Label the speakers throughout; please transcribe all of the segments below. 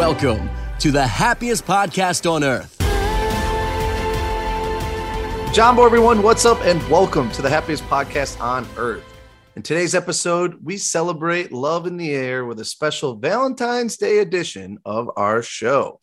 Speaker 1: Welcome to the happiest podcast on earth.
Speaker 2: Jumbo, everyone, what's up? And welcome to the happiest podcast on earth. In today's episode, we celebrate love in the air with a special Valentine's Day edition of our show.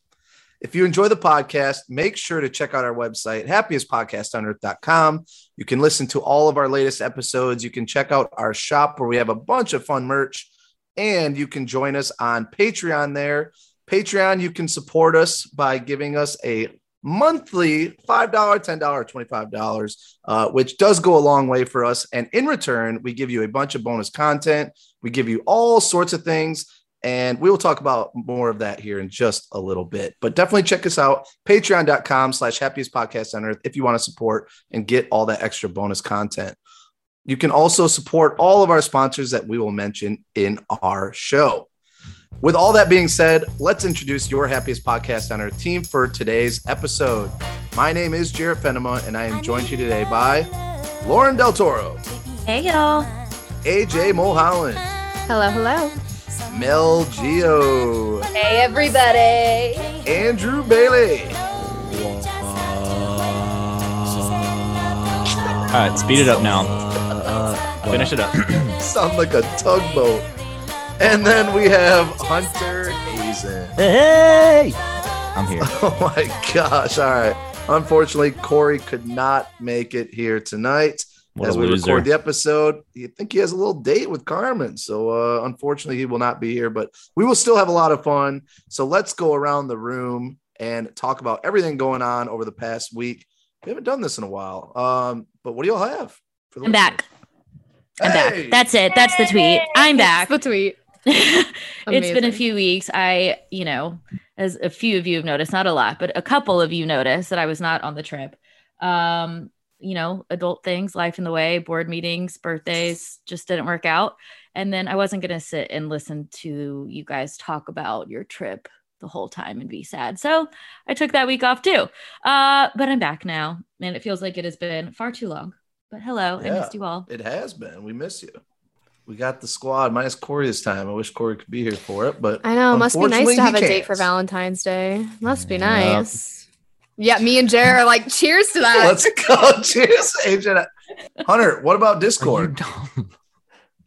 Speaker 2: If you enjoy the podcast, make sure to check out our website, happiestpodcastonearth.com. You can listen to all of our latest episodes. You can check out our shop where we have a bunch of fun merch, and you can join us on Patreon there. Patreon, you can support us by giving us a monthly $5, $10, $25, uh, which does go a long way for us. And in return, we give you a bunch of bonus content. We give you all sorts of things. And we will talk about more of that here in just a little bit. But definitely check us out, patreon.com slash happiest podcast on earth if you want to support and get all that extra bonus content. You can also support all of our sponsors that we will mention in our show. With all that being said, let's introduce your happiest podcast on our team for today's episode. My name is Jarrett Fenema, and I am joined here today by Lauren Del Toro,
Speaker 3: Hey y'all.
Speaker 2: AJ Mulholland,
Speaker 3: Hello, hello.
Speaker 2: Mel Geo,
Speaker 3: Hey everybody.
Speaker 2: Andrew Bailey.
Speaker 4: All right, speed it up now. Finish it up.
Speaker 2: Sound like a tugboat. And then we have Hunter Hazen.
Speaker 4: Hey, I'm here.
Speaker 2: Oh my gosh. All right. Unfortunately, Corey could not make it here tonight.
Speaker 4: What
Speaker 2: as we
Speaker 4: loser.
Speaker 2: record the episode. You think he has a little date with Carmen. So uh, unfortunately, he will not be here, but we will still have a lot of fun. So let's go around the room and talk about everything going on over the past week. We haven't done this in a while. Um, but what do y'all have? For the
Speaker 3: I'm back. I'm
Speaker 2: Hey!
Speaker 3: back. That's it. That's the tweet. I'm back.
Speaker 5: the tweet.
Speaker 3: it's been a few weeks. I, you know, as a few of you have noticed, not a lot, but a couple of you noticed that I was not on the trip. Um, you know, adult things, life in the way, board meetings, birthdays just didn't work out. And then I wasn't going to sit and listen to you guys talk about your trip the whole time and be sad. So I took that week off too. Uh, but I'm back now and it feels like it has been far too long. But hello, I missed you all.
Speaker 2: It has been. We miss you. We got the squad minus Corey this time. I wish Corey could be here for it, but
Speaker 5: I know. It must be nice to have
Speaker 2: he
Speaker 5: a date for. Valentine's Day. Must be
Speaker 4: Yep.
Speaker 5: nice. Yeah, me and Jared are like, cheers to that.
Speaker 2: Let's go. Cheers, Agent. Hunter, what about Discord?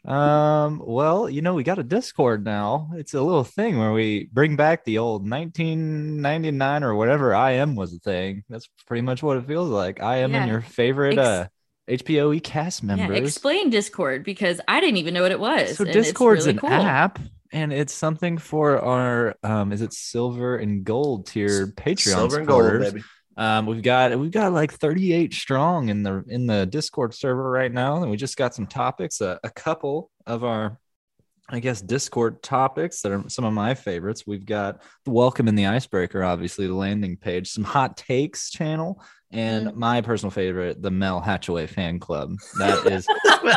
Speaker 4: Um, well, you know, we got a Discord now. It's a little thing where we bring back the old 1999 or whatever IM was a thing. That's pretty much what it feels like. I am
Speaker 3: Yeah.
Speaker 4: in your favorite
Speaker 3: Ex-
Speaker 4: uh HPOE cast
Speaker 3: Yeah,
Speaker 4: members.
Speaker 3: explain Discord because I didn't even know what it was.
Speaker 4: So
Speaker 3: and it's
Speaker 4: Discord's
Speaker 3: really
Speaker 4: an
Speaker 3: cool.
Speaker 4: app and it's something for our um is it silver and gold tier Patreon
Speaker 2: Silver and gold,
Speaker 4: supporters.
Speaker 2: baby.
Speaker 4: Um, we've got we've got like 38 strong in the in the Discord server right now, and we just got some topics. A, a couple of our, I guess, Discord topics that are some of my favorites. We've got the welcome in the icebreaker, obviously the landing page, some hot takes channel, and
Speaker 3: Mm-hmm.
Speaker 4: my personal favorite, the Mel Hatchaway fan club. That is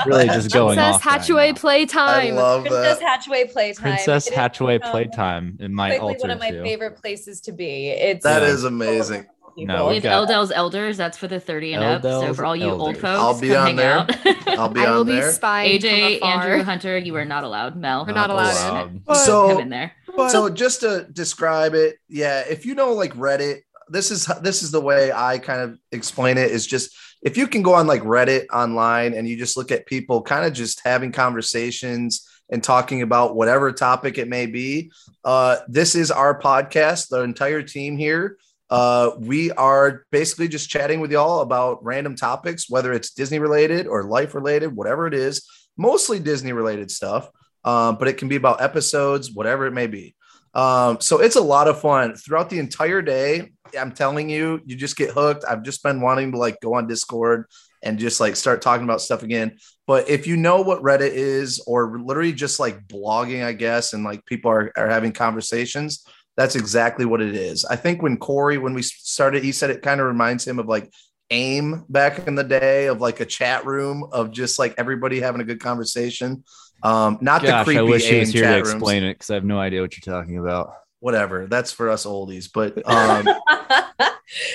Speaker 4: really just going
Speaker 5: Princess
Speaker 4: off. right
Speaker 5: Hatchaway
Speaker 4: now.
Speaker 2: I
Speaker 5: playtime.
Speaker 2: love
Speaker 6: Princess
Speaker 2: that.
Speaker 6: Hatchaway playtime.
Speaker 4: Princess
Speaker 6: It is
Speaker 4: Hatchaway playtime. It might
Speaker 6: quickly
Speaker 4: alter
Speaker 6: one of my
Speaker 4: too.
Speaker 6: favorite places to be. It's
Speaker 2: That
Speaker 4: Yeah.
Speaker 2: is amazing.
Speaker 4: No,
Speaker 3: We
Speaker 4: we've
Speaker 3: have
Speaker 4: got-
Speaker 3: Eldell's Elders. That's for the 30 and up. So for all you old folks,
Speaker 2: I'll be
Speaker 3: come
Speaker 2: on
Speaker 3: hang
Speaker 2: there.
Speaker 3: out.
Speaker 2: I'll be
Speaker 5: I will
Speaker 2: on
Speaker 5: be
Speaker 2: there.
Speaker 5: spying
Speaker 3: AJ,
Speaker 5: from afar.
Speaker 3: Andrew, Hunter, you are not allowed. Mel,
Speaker 5: We're not allowed in.
Speaker 4: allowed.
Speaker 3: come
Speaker 2: So,
Speaker 3: in there.
Speaker 2: so just to describe it, yeah, if you know like Reddit, this is this is the way I kind of explain it. Is just if you can go on like Reddit online and you just look at people kind of just having conversations and talking about whatever topic it may be. Uh, this is our podcast. The entire team here. Uh, we are basically just chatting with y'all about random topics, whether it's Disney related or life related, whatever it is. Mostly Disney related stuff, um, but it can be about episodes, whatever it may be. Um, so it's a lot of fun throughout the entire day. I'm telling you, you just get hooked. I've just been wanting to like go on Discord and just like start talking about stuff again. But if you know what Reddit is, or literally just like blogging, I guess, and like people are, are having conversations, that's exactly what it is. I think when Corey, when we started, he said it kind of reminds him of like AIM back in the day of like a chat room of just like everybody having a good conversation. Um, not the
Speaker 4: Gosh,
Speaker 2: creepy
Speaker 4: I wish he
Speaker 2: AIM
Speaker 4: was here
Speaker 2: chat
Speaker 4: to
Speaker 2: rooms.
Speaker 4: explain it because I have no idea what you're talking about.
Speaker 2: Whatever. That's for us oldies. But um,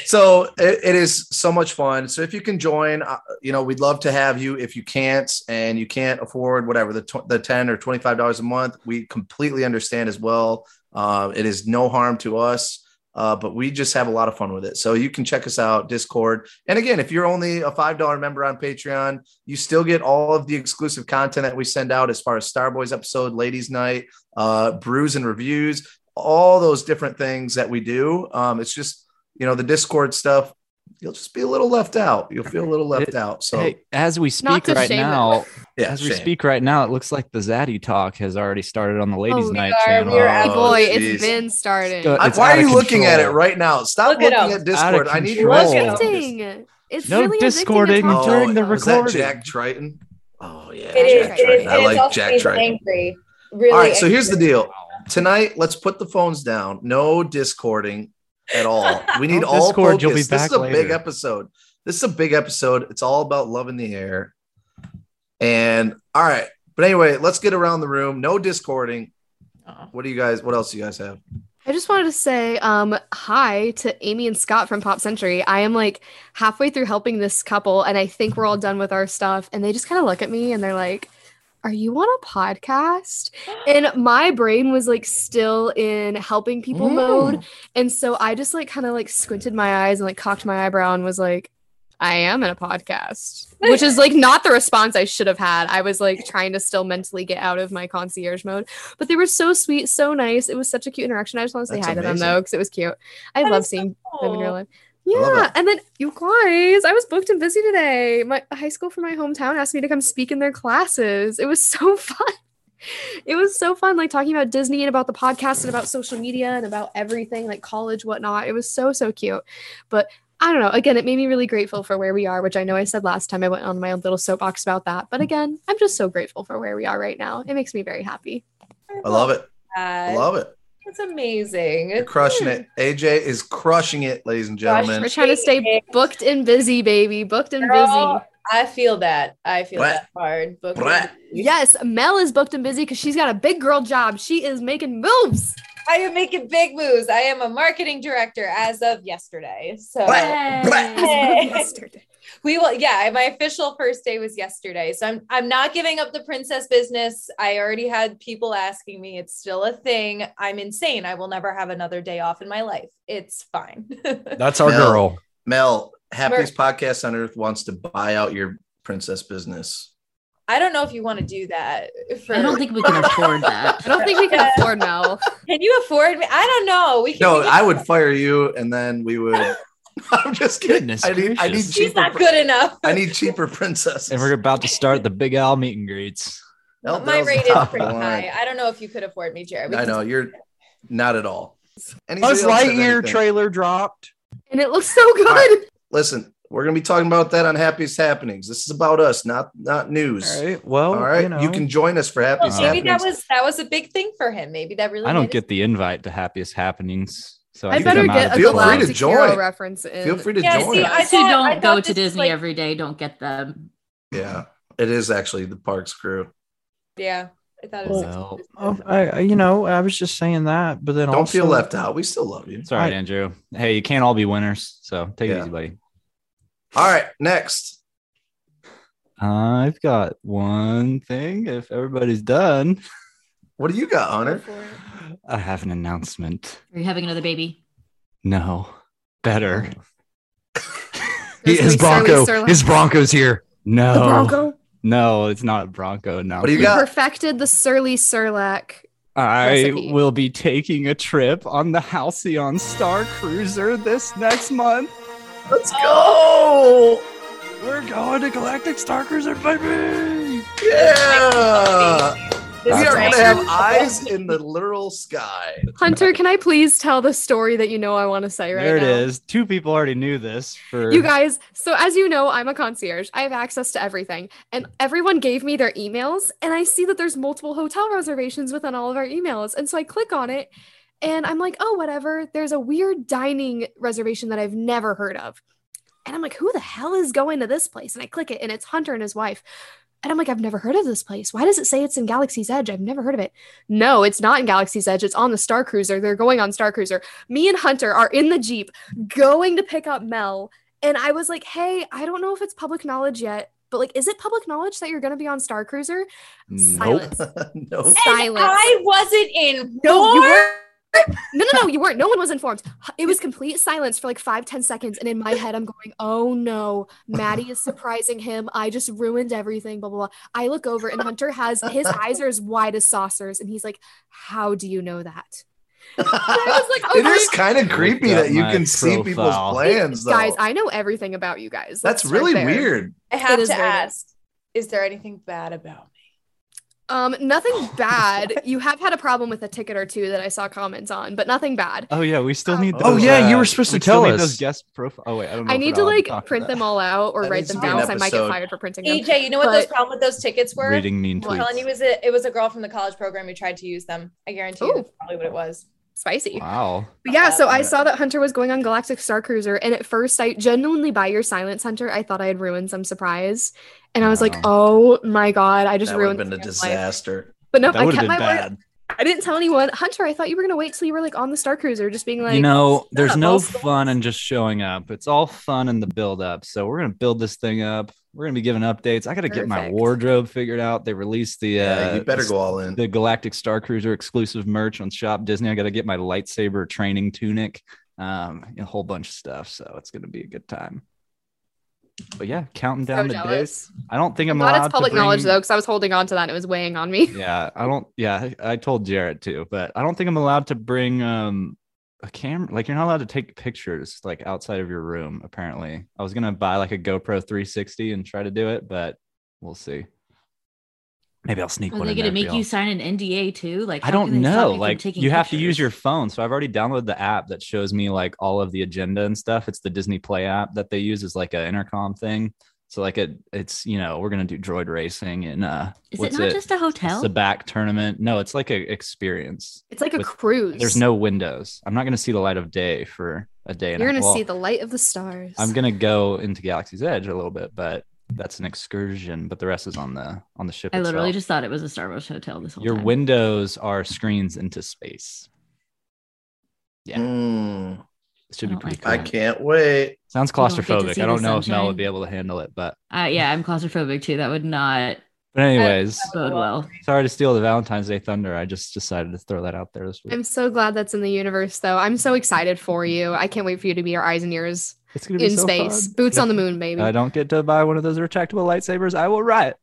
Speaker 2: so it, it is so much fun. So if you can join, uh, you know, we'd love to have you. If you can't and you can't afford whatever the tw- the ten or twenty five dollars a month, we completely understand as well. Uh, it is no harm to us. Uh, but we just have a lot of fun with it. So you can check us out, Discord. And again, if you're only a $5 member on Patreon, you still get all of the exclusive content that we send out as far as Starboys episode, Ladies Night, uh, brews and reviews, all those different things that we do. Um, it's just, you know, the Discord stuff, you'll just be a little left out. You'll feel a little left
Speaker 4: It-
Speaker 2: out. So,
Speaker 4: Hey, as we speak right now,
Speaker 2: yeah,
Speaker 4: as we speak right now, it looks like the Zaddy talk has already started on the ladies'
Speaker 5: Oh, we
Speaker 4: night
Speaker 6: are-
Speaker 4: channel.
Speaker 6: we are
Speaker 2: Oh,
Speaker 6: at-
Speaker 5: Boy,
Speaker 2: geez.
Speaker 5: it's been starting.
Speaker 4: Go- it's
Speaker 2: why are
Speaker 4: of
Speaker 2: you looking at it right now? Stop
Speaker 6: Look
Speaker 2: looking at Discord. I need
Speaker 4: control.
Speaker 2: your
Speaker 6: Look it
Speaker 2: focus.
Speaker 5: It's
Speaker 4: No
Speaker 5: really addicting to
Speaker 4: discording
Speaker 5: talk
Speaker 4: during the oh,
Speaker 5: about.
Speaker 2: was that. Jack Triton? Oh yeah,
Speaker 6: It is.
Speaker 2: Jack
Speaker 6: It
Speaker 2: Triton.
Speaker 6: is.
Speaker 2: I like Jack Triton.
Speaker 6: angry. Really.
Speaker 2: All right, so here's the deal. Tonight, let's put the phones down. No discording at all. We need
Speaker 4: No
Speaker 2: all
Speaker 4: Discord,
Speaker 2: focus.
Speaker 4: you'll be
Speaker 2: this is a big episode. This is a big episode. It's all about love in the air. And all right, but anyway, let's get around the room. No discording. What do you guys? What else do you guys have?
Speaker 5: I just wanted to say um hi to Amy and Scott from Pop Century. I am like halfway through helping this couple and I think we're all done with our stuff and they just kind of look at me and they're like are you on a podcast? And my brain was like still in helping people
Speaker 2: Mm.
Speaker 5: mode. And so I just like kind of like squinted my eyes and like cocked my eyebrow and was like, I am in a podcast, which is like not the response I should have had. I was like trying to still mentally get out of my concierge mode, but they were so sweet, so nice. It was such a cute interaction. I just want to say
Speaker 2: That's
Speaker 5: hi to them though, because it was cute. I
Speaker 6: That
Speaker 5: love
Speaker 6: is so
Speaker 5: seeing them in real life. Yeah, and then you guys, I was booked and busy today. My high school from my hometown asked me to come speak in their classes. It was so fun. It was so fun, like talking about Disney and about the podcast and about social media and about everything, like college, whatnot. It was so so cute. But I don't know. Again, it made me really grateful for where we are, which I know I said last time I went on my own little soapbox about that. But again, I'm just so grateful for where we are right now. It makes me very happy.
Speaker 2: I love it. I love it.
Speaker 6: It's amazing.
Speaker 2: You're crushing it. AJ is crushing it, ladies and gentlemen.
Speaker 5: We're trying to stay booked and busy, baby. Booked and
Speaker 6: Girl,
Speaker 5: busy.
Speaker 6: I feel that. I feel
Speaker 2: Brat.
Speaker 6: that hard. Book
Speaker 2: Brat.
Speaker 5: Yes, Mel is booked and busy because she's got a big girl job. She is making moves.
Speaker 6: I am making big moves. I am a marketing director as of yesterday. So
Speaker 2: Brat. Brat.
Speaker 6: Hey.
Speaker 5: Yesterday.
Speaker 6: We will yeah, my official first day was yesterday. So I'm I'm not giving up the princess business. I already had people asking me. It's still a thing. I'm insane. I will never have another day off in my life. It's fine.
Speaker 4: That's our
Speaker 2: Mel.
Speaker 4: girl.
Speaker 2: Mel, Happiest Podcast on Earth wants to buy out your princess business.
Speaker 6: I don't know if you want to do that. For,
Speaker 3: I don't think we can afford that.
Speaker 5: I don't think we can afford Mel.
Speaker 6: Can you afford me? I don't know. We can.
Speaker 2: No,
Speaker 6: we can-
Speaker 2: I would fire you, and then we would. I'm just kidding.
Speaker 4: Goodness
Speaker 2: I need. I need
Speaker 4: gracious.
Speaker 6: She's
Speaker 2: cheaper.
Speaker 6: not good enough.
Speaker 2: I need cheaper princesses.
Speaker 4: And we're about to start the Big Al meet and greets.
Speaker 2: Mel
Speaker 6: My
Speaker 2: Bell's
Speaker 6: rate is
Speaker 2: top
Speaker 6: pretty
Speaker 2: of the
Speaker 6: high. I don't know if you could afford me, Jared.
Speaker 2: I know you're not at all. Anybody
Speaker 4: Buzz
Speaker 2: else
Speaker 4: Lightyear trailer dropped.
Speaker 5: And it looks so good.
Speaker 2: right. Listen, we're gonna be talking about that on Happiest Happenings. This is about us, not not news.
Speaker 4: All right. Well,
Speaker 2: All right,
Speaker 4: you, know,
Speaker 2: you can join us for
Speaker 6: Well,
Speaker 2: Happiest
Speaker 6: maybe that was that was a big thing for him. Maybe that really.
Speaker 4: I don't
Speaker 6: made
Speaker 4: get the invite to happiest happenings. So
Speaker 5: I
Speaker 4: think
Speaker 5: better get a
Speaker 2: Feel free to
Speaker 5: Galactic
Speaker 2: join.
Speaker 5: Hero reference in.
Speaker 2: Feel free to
Speaker 6: Yeah,
Speaker 2: join
Speaker 6: see,
Speaker 2: us.
Speaker 6: I
Speaker 3: Those who don't go to Disney
Speaker 6: like-
Speaker 3: every day don't get them.
Speaker 2: yeah, it is actually the parks crew.
Speaker 6: Yeah, I thought it was.
Speaker 4: Well, oh, I, I- you know, I was just saying that, but then
Speaker 2: Don't
Speaker 4: also,
Speaker 2: feel left out. We still love you.
Speaker 4: It's all right, I- Andrew. Hey, you can't all be winners, so take
Speaker 2: Yeah.
Speaker 4: it easy, buddy.
Speaker 2: All right, next.
Speaker 4: I've got one thing. If everybody's done,
Speaker 2: What do you got,
Speaker 5: Go
Speaker 2: Hunter?
Speaker 5: for it.
Speaker 4: I have an announcement.
Speaker 3: Are you having another baby?
Speaker 4: No, better. Oh.
Speaker 5: There's
Speaker 4: his Bronco. His Bronco's here. No,
Speaker 5: The Bronco.
Speaker 4: No, it's not a Bronco. No.
Speaker 2: What do you
Speaker 5: We
Speaker 2: got?
Speaker 5: perfected the Surly Surlac.
Speaker 4: I
Speaker 5: recipe.
Speaker 4: will be taking a trip on the Halcyon Star Cruiser this next month.
Speaker 2: Let's go.
Speaker 4: We're going to Galactic Star Cruiser, baby.
Speaker 2: Yeah. We are going to have eyes in the literal sky.
Speaker 5: Hunter, can I please tell the story that you know I want to say right
Speaker 4: there it
Speaker 5: now?
Speaker 4: is. Two people already knew this. For
Speaker 5: You guys, so as you know, I'm a concierge. I have access to everything. And everyone gave me their emails, and I see that there's multiple hotel reservations within all of our emails. And so I click on it, and I'm like, oh, whatever. There's a weird dining reservation that I've never heard of. And I'm like, who the hell is going to this place? And I click it, and it's Hunter and his wife. And I'm like, I've never heard of this place. Why does it say it's in Galaxy's Edge? I've never heard of it. No, it's not in Galaxy's Edge. It's on the Star Cruiser. They're going on Star Cruiser. Me and Hunter are in the Jeep going to pick up Mel. And I was like, hey, I don't know if it's public knowledge yet, but like, is it public knowledge that you're going to be on Star Cruiser? Silence.
Speaker 2: no.
Speaker 6: And
Speaker 5: Silence.
Speaker 6: I wasn't in.
Speaker 5: No, you weren't. No, no, no, you weren't. No one was informed. It was complete silence for like five, ten seconds. And in my head, I'm going, oh no, Maddie is surprising him. I just ruined everything, blah, blah, blah. I look over and Hunter has his eyes are as wide as saucers. And he's like, how do you know that? I was like, oh
Speaker 2: it
Speaker 5: my
Speaker 2: is kind of creepy that you
Speaker 4: my
Speaker 2: can see people's plans, though.
Speaker 5: Guys, I know everything about you guys.
Speaker 2: That's
Speaker 5: right
Speaker 2: really
Speaker 5: there.
Speaker 2: weird.
Speaker 6: I have
Speaker 5: It is
Speaker 6: to ask: Is there anything bad about me?
Speaker 5: Um, nothing bad. you have had a problem with a ticket or two that I saw comments on, but nothing bad.
Speaker 4: Oh yeah, we still need.
Speaker 7: Oh,
Speaker 4: those,
Speaker 7: yeah, you
Speaker 4: uh,
Speaker 7: were supposed to
Speaker 4: we still
Speaker 7: tell
Speaker 4: need
Speaker 7: us.
Speaker 4: Those guest profile. Oh wait, I don't know.
Speaker 5: I need to like print them all out or
Speaker 2: That
Speaker 5: write them
Speaker 2: down. be an
Speaker 5: down. 'cause I might get fired for printing them.
Speaker 6: EJ, you know what those
Speaker 5: But-
Speaker 6: problem with those tickets were?
Speaker 4: Reading mean
Speaker 6: I'm telling
Speaker 4: tweets.
Speaker 6: it was a it was a girl from the college program who tried to use them. I guarantee you, that's probably what it was.
Speaker 5: Spicy.
Speaker 4: Wow.
Speaker 5: But yeah, so I saw that Hunter was going on Galactic Star Cruiser, and at first, I genuinely, by your silence, Hunter, I thought I had ruined some surprise, and I was like, "Oh my god, I just
Speaker 2: That would have
Speaker 5: ruined
Speaker 2: been a
Speaker 5: this man's life."
Speaker 2: disaster.
Speaker 5: But no,
Speaker 4: That
Speaker 5: I
Speaker 4: would have
Speaker 5: kept
Speaker 4: been
Speaker 5: my word.
Speaker 4: Bad.
Speaker 5: I didn't tell anyone. Hunter, I thought you were gonna wait till you were like on the Star Cruiser, just being like,
Speaker 4: you know, there's no
Speaker 5: I'll
Speaker 4: fun
Speaker 5: still-
Speaker 4: in just showing up. It's all fun in the build up. So we're gonna build this thing up. We're gonna be giving updates. I gotta get my wardrobe figured out. They released the
Speaker 2: Yeah,
Speaker 4: uh,
Speaker 2: you better go all in.
Speaker 4: the Galactic Star Cruiser exclusive merch on Shop Disney. I got to get my lightsaber training tunic, um, a whole bunch of stuff. So it's gonna be a good time. But yeah, counting
Speaker 5: so
Speaker 4: down the
Speaker 5: jealous.
Speaker 4: days. I don't think I'm
Speaker 5: I'm
Speaker 4: allowed
Speaker 5: it's public
Speaker 4: bring...
Speaker 5: knowledge though, because I was holding on to that and it was weighing on me.
Speaker 4: Yeah, I don't. Yeah, I told Jarrett too, but I don't think I'm allowed to bring um a camera. Like you're not allowed to take pictures like outside of your room. Apparently, I was gonna buy like a GoPro 360 and try to do it, but we'll see. Maybe I'll sneak
Speaker 3: Are
Speaker 4: one.
Speaker 3: they going to make you
Speaker 4: y'all.
Speaker 3: sign an NDA too? Like,
Speaker 4: I don't
Speaker 3: can
Speaker 4: know. Like
Speaker 3: taking
Speaker 4: you have to use your phone. So I've already downloaded the app that shows me like all of the agenda and stuff. It's the Disney Play app that they use as like an intercom thing. So like it, it's you know we're gonna do droid racing and uh,
Speaker 3: Is it
Speaker 4: what's
Speaker 3: not just a hotel?
Speaker 4: It's the back tournament. No, it's like a experience.
Speaker 5: It's like a
Speaker 4: With-
Speaker 5: cruise.
Speaker 4: There's no windows. I'm not gonna see the light of day for a day.
Speaker 5: You're
Speaker 4: a
Speaker 5: gonna
Speaker 4: well,
Speaker 5: see the light of the stars.
Speaker 4: I'm gonna go into Galaxy's Edge a little bit, but that's an excursion. But the rest is on the on the ship.
Speaker 3: I literally just thought it was a Star Wars hotel this whole
Speaker 4: your
Speaker 3: time.
Speaker 4: windows are screens into space. Yeah.
Speaker 2: Mm,
Speaker 4: It should
Speaker 3: I
Speaker 4: be pretty
Speaker 3: like
Speaker 4: cool.
Speaker 2: I can't wait.
Speaker 4: Sounds
Speaker 3: don't
Speaker 4: claustrophobic. I don't know if Mel would be able to handle it, but
Speaker 3: Uh, yeah, I'm claustrophobic too. That would not
Speaker 4: but anyways,
Speaker 3: bode well.
Speaker 4: sorry to steal the Valentine's Day thunder. I just decided to throw that out there this week.
Speaker 5: I'm so glad that's in the universe, though. I'm so excited for you. I can't wait for you to be our eyes and ears
Speaker 4: It's gonna be
Speaker 5: in
Speaker 4: so
Speaker 5: space.
Speaker 4: fun.
Speaker 5: Boots
Speaker 4: If
Speaker 5: on the moon, baby.
Speaker 4: I don't get to buy one of those retractable lightsabers. I will riot.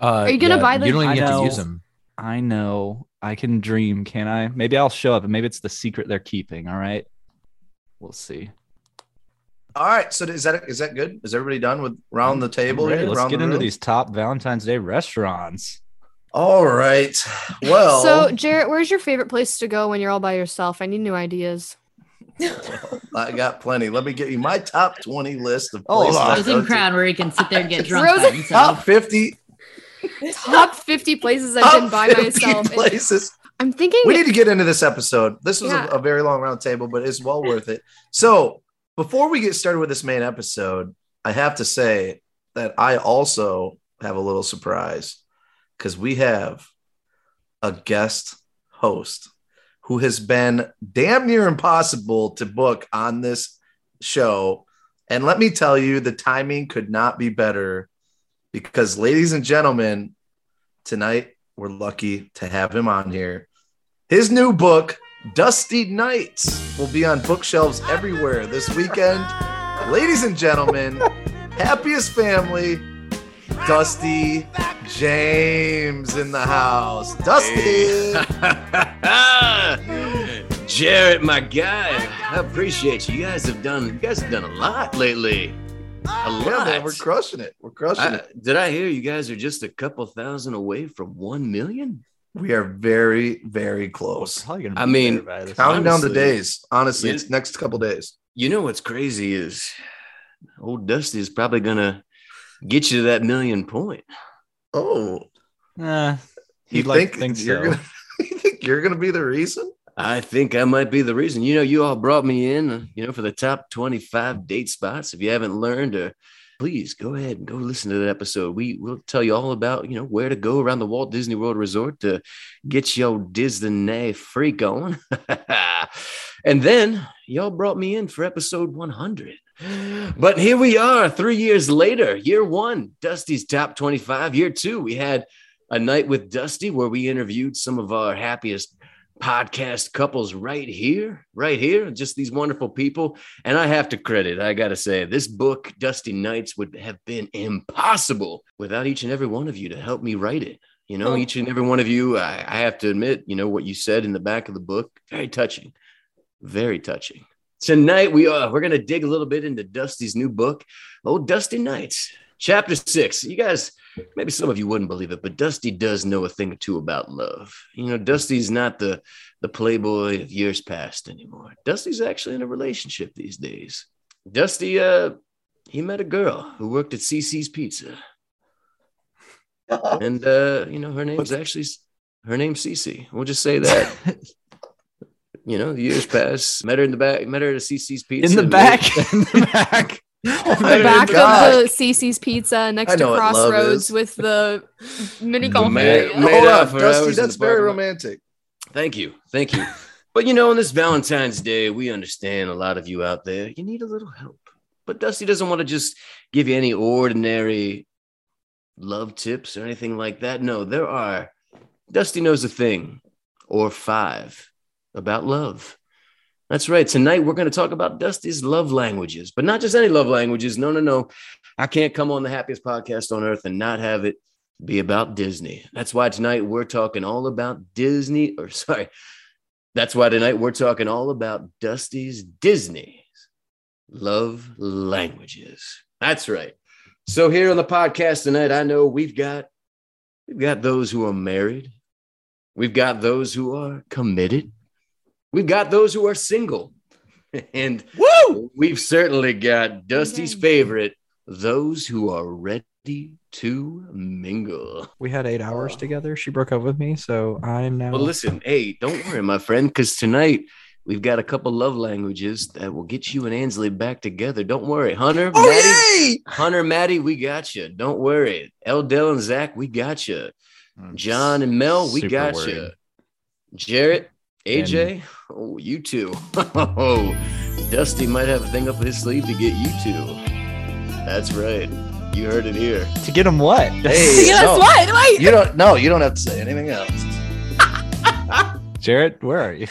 Speaker 7: Uh,
Speaker 5: Are you gonna buy the-
Speaker 7: You don't even
Speaker 4: I
Speaker 7: get to
Speaker 4: know.
Speaker 7: use them.
Speaker 4: I know. I can dream, can I? Maybe I'll show up and maybe it's the secret they're keeping. All right. We'll see.
Speaker 2: All right. So is that is that good? Is everybody done with round the table
Speaker 4: I'm
Speaker 2: here?
Speaker 4: Let's get
Speaker 2: the
Speaker 4: into
Speaker 2: room?
Speaker 4: these top Valentine's Day restaurants.
Speaker 2: All right. Well,
Speaker 5: so, Jarrett, where's your favorite place to go when you're all by yourself? I need new ideas.
Speaker 2: I got plenty. Let me get you my top 20 list of
Speaker 7: Hold
Speaker 2: places.
Speaker 7: on.
Speaker 2: I
Speaker 3: Frozen
Speaker 2: go to.
Speaker 3: Crown where he can sit there and get drunk
Speaker 5: Frozen-
Speaker 3: by.
Speaker 2: Top 50,
Speaker 5: Top 50 places I've
Speaker 2: top
Speaker 5: been by myself.
Speaker 2: Places.
Speaker 5: I'm thinking
Speaker 2: We need to get into this episode. This was
Speaker 5: Yeah.
Speaker 2: a, a very long round table, but it's well worth it. So, before we get started with this main episode, I have to say that I also have a little surprise because we have a guest host who has been damn near impossible to book on this show. And let me tell you, the timing could not be better because, ladies and gentlemen, tonight we're lucky to have him on here. His new book, Dusty Nights, will be on bookshelves everywhere this weekend. Ladies and gentlemen, happiest family, Dusty James in the house. Dusty.
Speaker 1: Jarrett, my guy, I appreciate you. You guys have done. You guys have done a lot lately. A
Speaker 2: Yeah,
Speaker 1: lot.
Speaker 2: man, we're crushing it. We're crushing
Speaker 1: I-
Speaker 2: it.
Speaker 1: did I hear you guys are just a couple thousand away from one million?
Speaker 2: We are very, very close.
Speaker 4: Probably
Speaker 1: I mean,
Speaker 4: there by
Speaker 2: Counting down the days. Honestly,
Speaker 1: yeah.
Speaker 2: it's next couple days.
Speaker 1: You know what's crazy is old Dusty is probably gonna get you to that million point.
Speaker 2: Oh,
Speaker 4: Eh,
Speaker 2: you
Speaker 4: like
Speaker 2: think,
Speaker 4: to think
Speaker 2: you're gonna? You think you're gonna be the reason?
Speaker 1: I think I might be the reason. You know, you all brought me in, uh, you know, for the top 25 date spots. If you haven't learned or please go ahead and go listen to that episode. We will tell you all about, you know, where to go around the Walt Disney World Resort to get your Disney freak on. and then y'all brought me in for episode 100. But here we are, three years later. Year one, Dusty's top 25. Year two, we had a night with Dusty where we interviewed some of our happiest podcast couples right here, right here, just these wonderful people. And I have to credit, I got to say, this book, Dusty Nights, would have been impossible without each and every one of you to help me write it. You know,
Speaker 6: Oh.
Speaker 1: each and every one of you, I, I have to admit, you know, what you said in the back of the book, very touching, very touching. Tonight we are we're gonna dig a little bit into Dusty's new book, Oh Dusty Nights, chapter six. You guys, maybe some of you wouldn't believe it, but Dusty does know a thing or two about love. You know, Dusty's not the the playboy of years past anymore. Dusty's actually in a relationship these days. Dusty, uh, he met a girl who worked at CiCi's Pizza, and uh, you know, her name's actually her name's Cece. We'll just say that. you know, the years pass. Met her in the back. Met her at a CiCi's Pizza.
Speaker 4: in the back. in the back.
Speaker 5: the back
Speaker 2: God.
Speaker 5: of the CiCi's Pizza next to
Speaker 2: know what love
Speaker 5: Crossroads with the mini golf
Speaker 1: ma-
Speaker 5: area.
Speaker 2: Hold
Speaker 1: out
Speaker 2: on, Dusty, that's very romantic.
Speaker 1: Thank you. Thank you. but you know, on this Valentine's Day, we understand a lot of you out there, you need a little help. But Dusty doesn't want to just give you any ordinary love tips or anything like that. No, there are. Dusty knows a thing or five about love. That's right. Tonight we're going to talk about Dusty's love languages, but not just any love languages. No, no, no. I can't come on the happiest podcast on earth and not have it be about Disney. That's why tonight we're talking all about Disney, or sorry, that's why tonight we're talking all about Dusty's Disney's love languages. That's right. So here on the podcast tonight, I know we've got we've got those who are married, we've got those who are committed, we've got those who are single, and
Speaker 2: Woo!
Speaker 1: we've certainly got Dusty's
Speaker 5: Okay.
Speaker 1: favorite, those who are ready to mingle.
Speaker 4: We had eight hours together. She broke up with me, so I'm now.
Speaker 1: Well, listen, hey, don't worry, my friend, because tonight we've got a couple love languages that will get you and Ansley back together. Don't worry, Hunter,
Speaker 2: Oh
Speaker 1: Maddie,
Speaker 2: yay!
Speaker 1: Hunter, Maddie, we got you. Don't worry, Eldell and Zach, we got you.
Speaker 4: Hmm.
Speaker 1: John and Mel, we got
Speaker 4: worried.
Speaker 1: you. Jarrett, AJ, oh, you two. Oh, Dusty might have a thing up his sleeve to get you two. That's right. You heard it here.
Speaker 4: To get him what?
Speaker 2: Hey,
Speaker 5: Yes,
Speaker 2: no,
Speaker 5: what? Wait.
Speaker 2: you don't. No, you don't have to say anything else.
Speaker 4: Jared, where are you?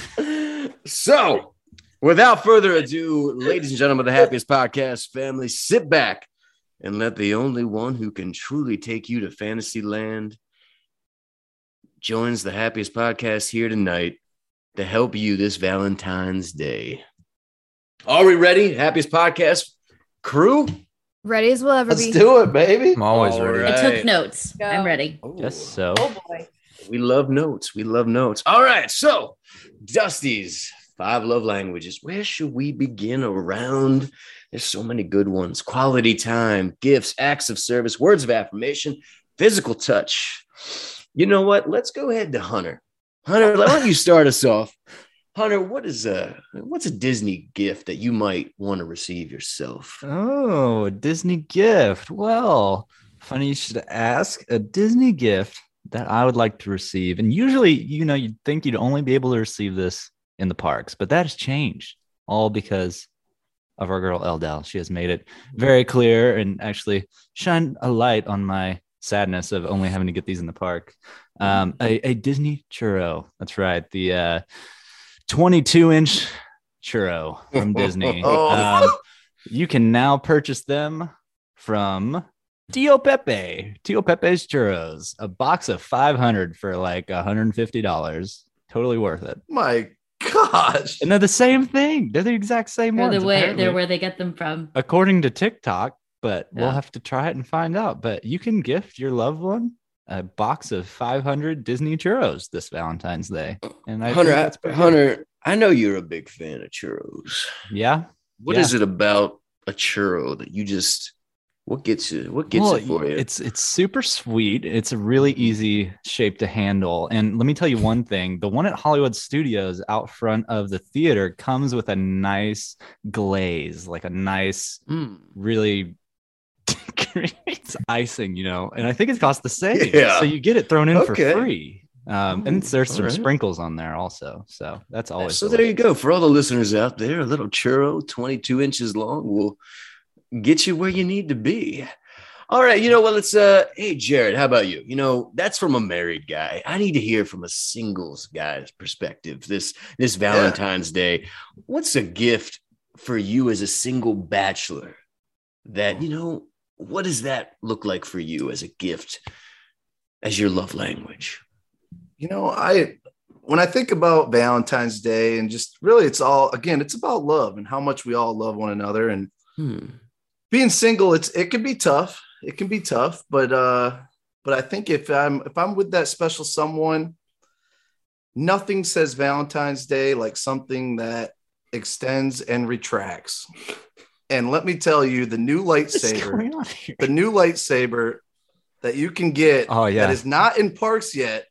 Speaker 1: So, without further ado, ladies and gentlemen, of the happiest podcast family, sit back and let the only one who can truly take you to fantasy land joins the happiest podcast here tonight to help you this Valentine's Day. Are we ready? Happiest podcast crew?
Speaker 5: Ready as we'll ever be.
Speaker 2: Let's do it, baby.
Speaker 4: I'm always
Speaker 1: All
Speaker 4: ready.
Speaker 1: right.
Speaker 3: I took notes.
Speaker 6: Go.
Speaker 3: I'm ready. Oh.
Speaker 4: Yes, so.
Speaker 6: Oh boy.
Speaker 1: We love notes. We love notes. All right. So, Dusty's five love languages. Where should we begin around? There's so many good ones quality time, gifts, acts of service, words of affirmation, physical touch. You know what? Let's go ahead to Hunter. Hunter, why don't you start us off? Hunter, what is a what's a Disney gift that you might want to receive yourself?
Speaker 4: Oh, a Disney gift. Well, funny you should ask. A Disney gift that I would like to receive. And usually, you know, you'd think you'd only be able to receive this in the parks, but that has changed all because of our girl Eldel. She has made it very clear and actually shine a light on my sadness of only having to get these in the park. Um, a, a Disney churro. That's right. The uh, 22 inch churro from Disney.
Speaker 2: Oh.
Speaker 4: Um, you can now purchase them from Tio Pepe. Tio Pepe's churros. A box of 500 for like $150. Totally worth it.
Speaker 2: My gosh.
Speaker 4: And they're the same thing. They're the exact same
Speaker 3: They're
Speaker 4: ones.
Speaker 3: the way
Speaker 4: apparently.
Speaker 3: they're where they get them from.
Speaker 4: according to TikTok, but we'll have to try it and find out. But you can gift your loved one a box of 500 Disney churros this Valentine's Day. And I
Speaker 1: Hunter, I,
Speaker 4: good.
Speaker 1: Hunter, I know you're a big fan of churros.
Speaker 4: yeah.
Speaker 1: What
Speaker 4: Yeah.
Speaker 1: is it about a churro that you just what gets you what gets
Speaker 4: Well,
Speaker 1: it for you?
Speaker 4: It's it's super sweet. It's a really easy shape to handle. And let me tell you one thing: the one at Hollywood Studios out front of the theater comes with a nice glaze, like a nice,
Speaker 1: Mm.
Speaker 4: really it's icing, you know, and I think it costs the same.
Speaker 1: Yeah.
Speaker 4: So you get it thrown in
Speaker 1: Okay.
Speaker 4: for free. Um, and
Speaker 1: Oh,
Speaker 4: there's some
Speaker 1: alright.
Speaker 4: sprinkles on there also. So that's always
Speaker 1: So there you go. For all the listeners out there, a little churro, 22 inches long, will get you where you need to be. All right, you know what? Let's uh hey Jared, how about you? You know, that's from a married guy. I need to hear from a singles guy's perspective this this Valentine's Day. What's a gift for you as a single bachelor that, you know, what does that look like for you as a gift as your love language?
Speaker 2: You know, I when I think about Valentine's Day and just really it's all again, it's about love and how much we all love one another. And
Speaker 1: Hmm.
Speaker 2: being single, it's it can be tough. It can be tough, but uh, but I think if I'm if I'm with that special someone, nothing says Valentine's Day like something that extends and retracts. And let me tell you, the new lightsaber,
Speaker 4: going on here?
Speaker 2: the new lightsaber that you can get
Speaker 4: Oh yeah,
Speaker 2: that is not in parks yet,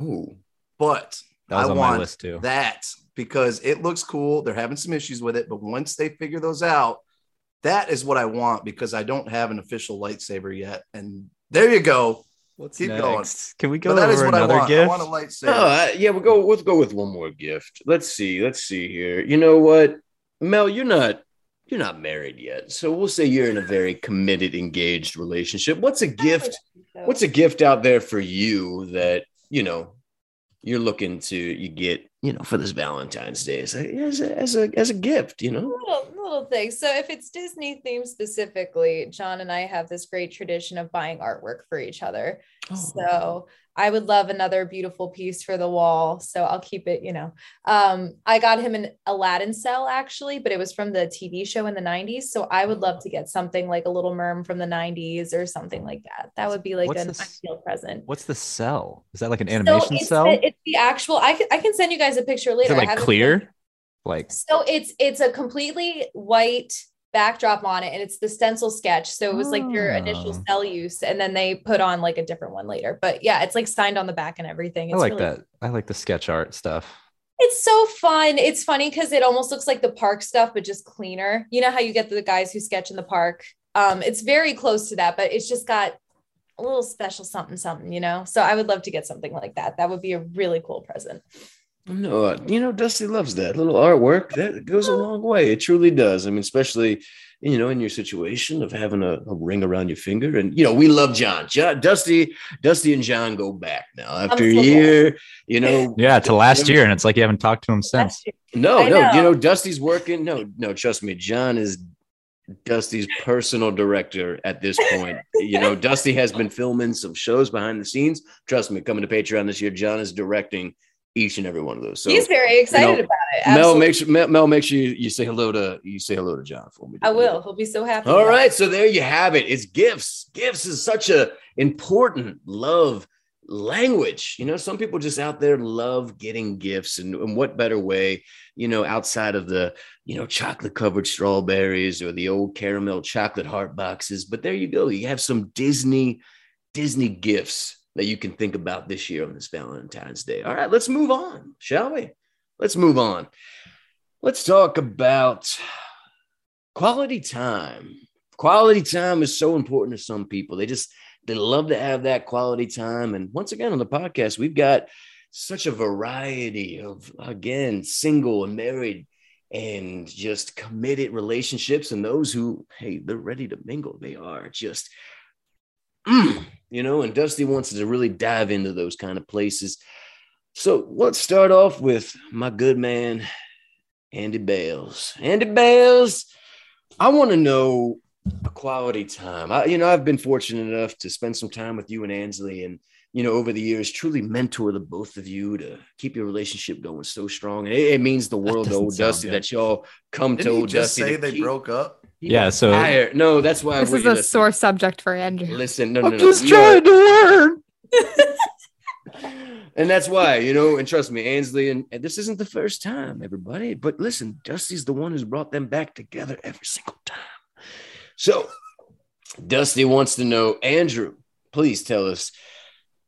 Speaker 1: Ooh.
Speaker 2: but I want
Speaker 4: list too.
Speaker 2: that because it looks cool. They're having some issues with it, but once they figure those out, that is what I want because I don't have an official lightsaber yet. And there you go.
Speaker 4: What's
Speaker 2: keep going.
Speaker 4: next? Can we go
Speaker 2: But that is
Speaker 4: over
Speaker 2: what I want.
Speaker 4: gift?
Speaker 2: I want a lightsaber.
Speaker 1: Oh, I- yeah, we'll go. Let's go with one more gift. Let's see. Let's see here. You know what, Mel? You're not. You're not married yet, so we'll say you're in a very committed, engaged relationship. What's a gift? What's a gift out there for you that you know you're looking to you get you know for this Valentine's Day as a as a as a, as a gift? You know.
Speaker 6: little little things. So if it's Disney themed specifically, John and I have this great tradition of buying artwork for each other.
Speaker 1: Oh.
Speaker 6: So I would love another beautiful piece for the wall. So I'll keep it, you know. Um, I got him an Aladdin cell actually, but it was from the TV show in the 90s. So I would love to get something like a little merm from the 90s or something like that. That would be like
Speaker 4: What's
Speaker 6: an
Speaker 4: this?
Speaker 6: ideal present.
Speaker 4: What's the cell? Is that like an
Speaker 6: So
Speaker 4: animation
Speaker 6: it's
Speaker 4: cell?
Speaker 6: The, it's the actual. I can I can send you guys a picture
Speaker 4: Is
Speaker 6: later.
Speaker 4: it like clear? Like
Speaker 6: so it's it's a completely white backdrop on it and it's the stencil sketch. So it was like your initial
Speaker 4: Oh.
Speaker 6: cell use and then they put on like a different one later. But yeah, it's like signed on the back and everything.
Speaker 4: I
Speaker 6: It's
Speaker 4: like
Speaker 6: really-
Speaker 4: that. I like the sketch art stuff.
Speaker 6: It's so fun. It's funny because it almost looks like the park stuff, but just cleaner. You know how you get the guys who sketch in the park? Um, it's very close to that, but it's just got a little special something, something, you know? So I would love to get something like that. That would be a really cool present.
Speaker 1: No, uh, you know, Dusty loves that little artwork. That goes a long way. It truly does. I mean, especially you know, in your situation of having a, a ring around your finger, and you know, we love John. John, Dusty, Dusty, and John go back now after a
Speaker 6: so glad.
Speaker 1: year. You know,
Speaker 4: Yeah, to last year, and it's like you haven't talked to him since.
Speaker 6: Last
Speaker 1: no,
Speaker 6: I
Speaker 1: no, you
Speaker 6: know.
Speaker 1: know, Dusty's working. No, no, trust me, John is Dusty's personal director at this point. you know, Dusty has been filming some shows behind the scenes. Trust me, coming to Patreon this year, John is directing each and every one of those. So
Speaker 6: He's very excited
Speaker 1: know,
Speaker 6: about it.
Speaker 1: Mel, make sure Mel, Mel, make sure you, you say hello to you say hello to John for me.
Speaker 6: I will. He'll be so happy.
Speaker 1: All
Speaker 6: right, it.
Speaker 1: so there you have it. It's gifts. Gifts is such a important love language. You know, some people just out there love getting gifts, and, and what better way, you know, outside of the you know chocolate covered strawberries or the old caramel chocolate heart boxes. But there you go. You have some Disney Disney gifts that you can think about this year on this Valentine's Day. All right, let's move on, shall we? Let's move on. Let's talk about quality time. Quality time is so important to some people. They just they love to have that quality time. And once again on the podcast, we've got such a variety of again single and married and just committed relationships and those who hey they're ready to mingle they are just mm, you know and dusty wants to really dive into those kind of places so let's start off with my good man andy bales andy bales i want to know a quality time i you know i've been fortunate enough to spend some time with you and ansley and you know, over the years, truly mentor the both of you to keep your relationship going so strong. And it, it means the world to old Dusty
Speaker 4: good.
Speaker 1: that y'all come to
Speaker 2: Didn't he
Speaker 1: old
Speaker 2: just
Speaker 1: Dusty.
Speaker 2: say they
Speaker 1: keep-
Speaker 2: broke up?
Speaker 4: Yeah, so
Speaker 1: Fire. No, that's why
Speaker 5: This
Speaker 1: we
Speaker 5: is a
Speaker 1: listen,
Speaker 5: sore subject for Andrew.
Speaker 1: Listen, no, no,
Speaker 4: I'm
Speaker 1: no.
Speaker 4: just
Speaker 1: we are-
Speaker 4: trying to learn.
Speaker 1: and that's why, you know, and trust me, Ansley, and, and this isn't the first time, everybody. But listen, Dusty's the one who's brought them back together every single time. So, Dusty wants to know, Andrew, please tell us.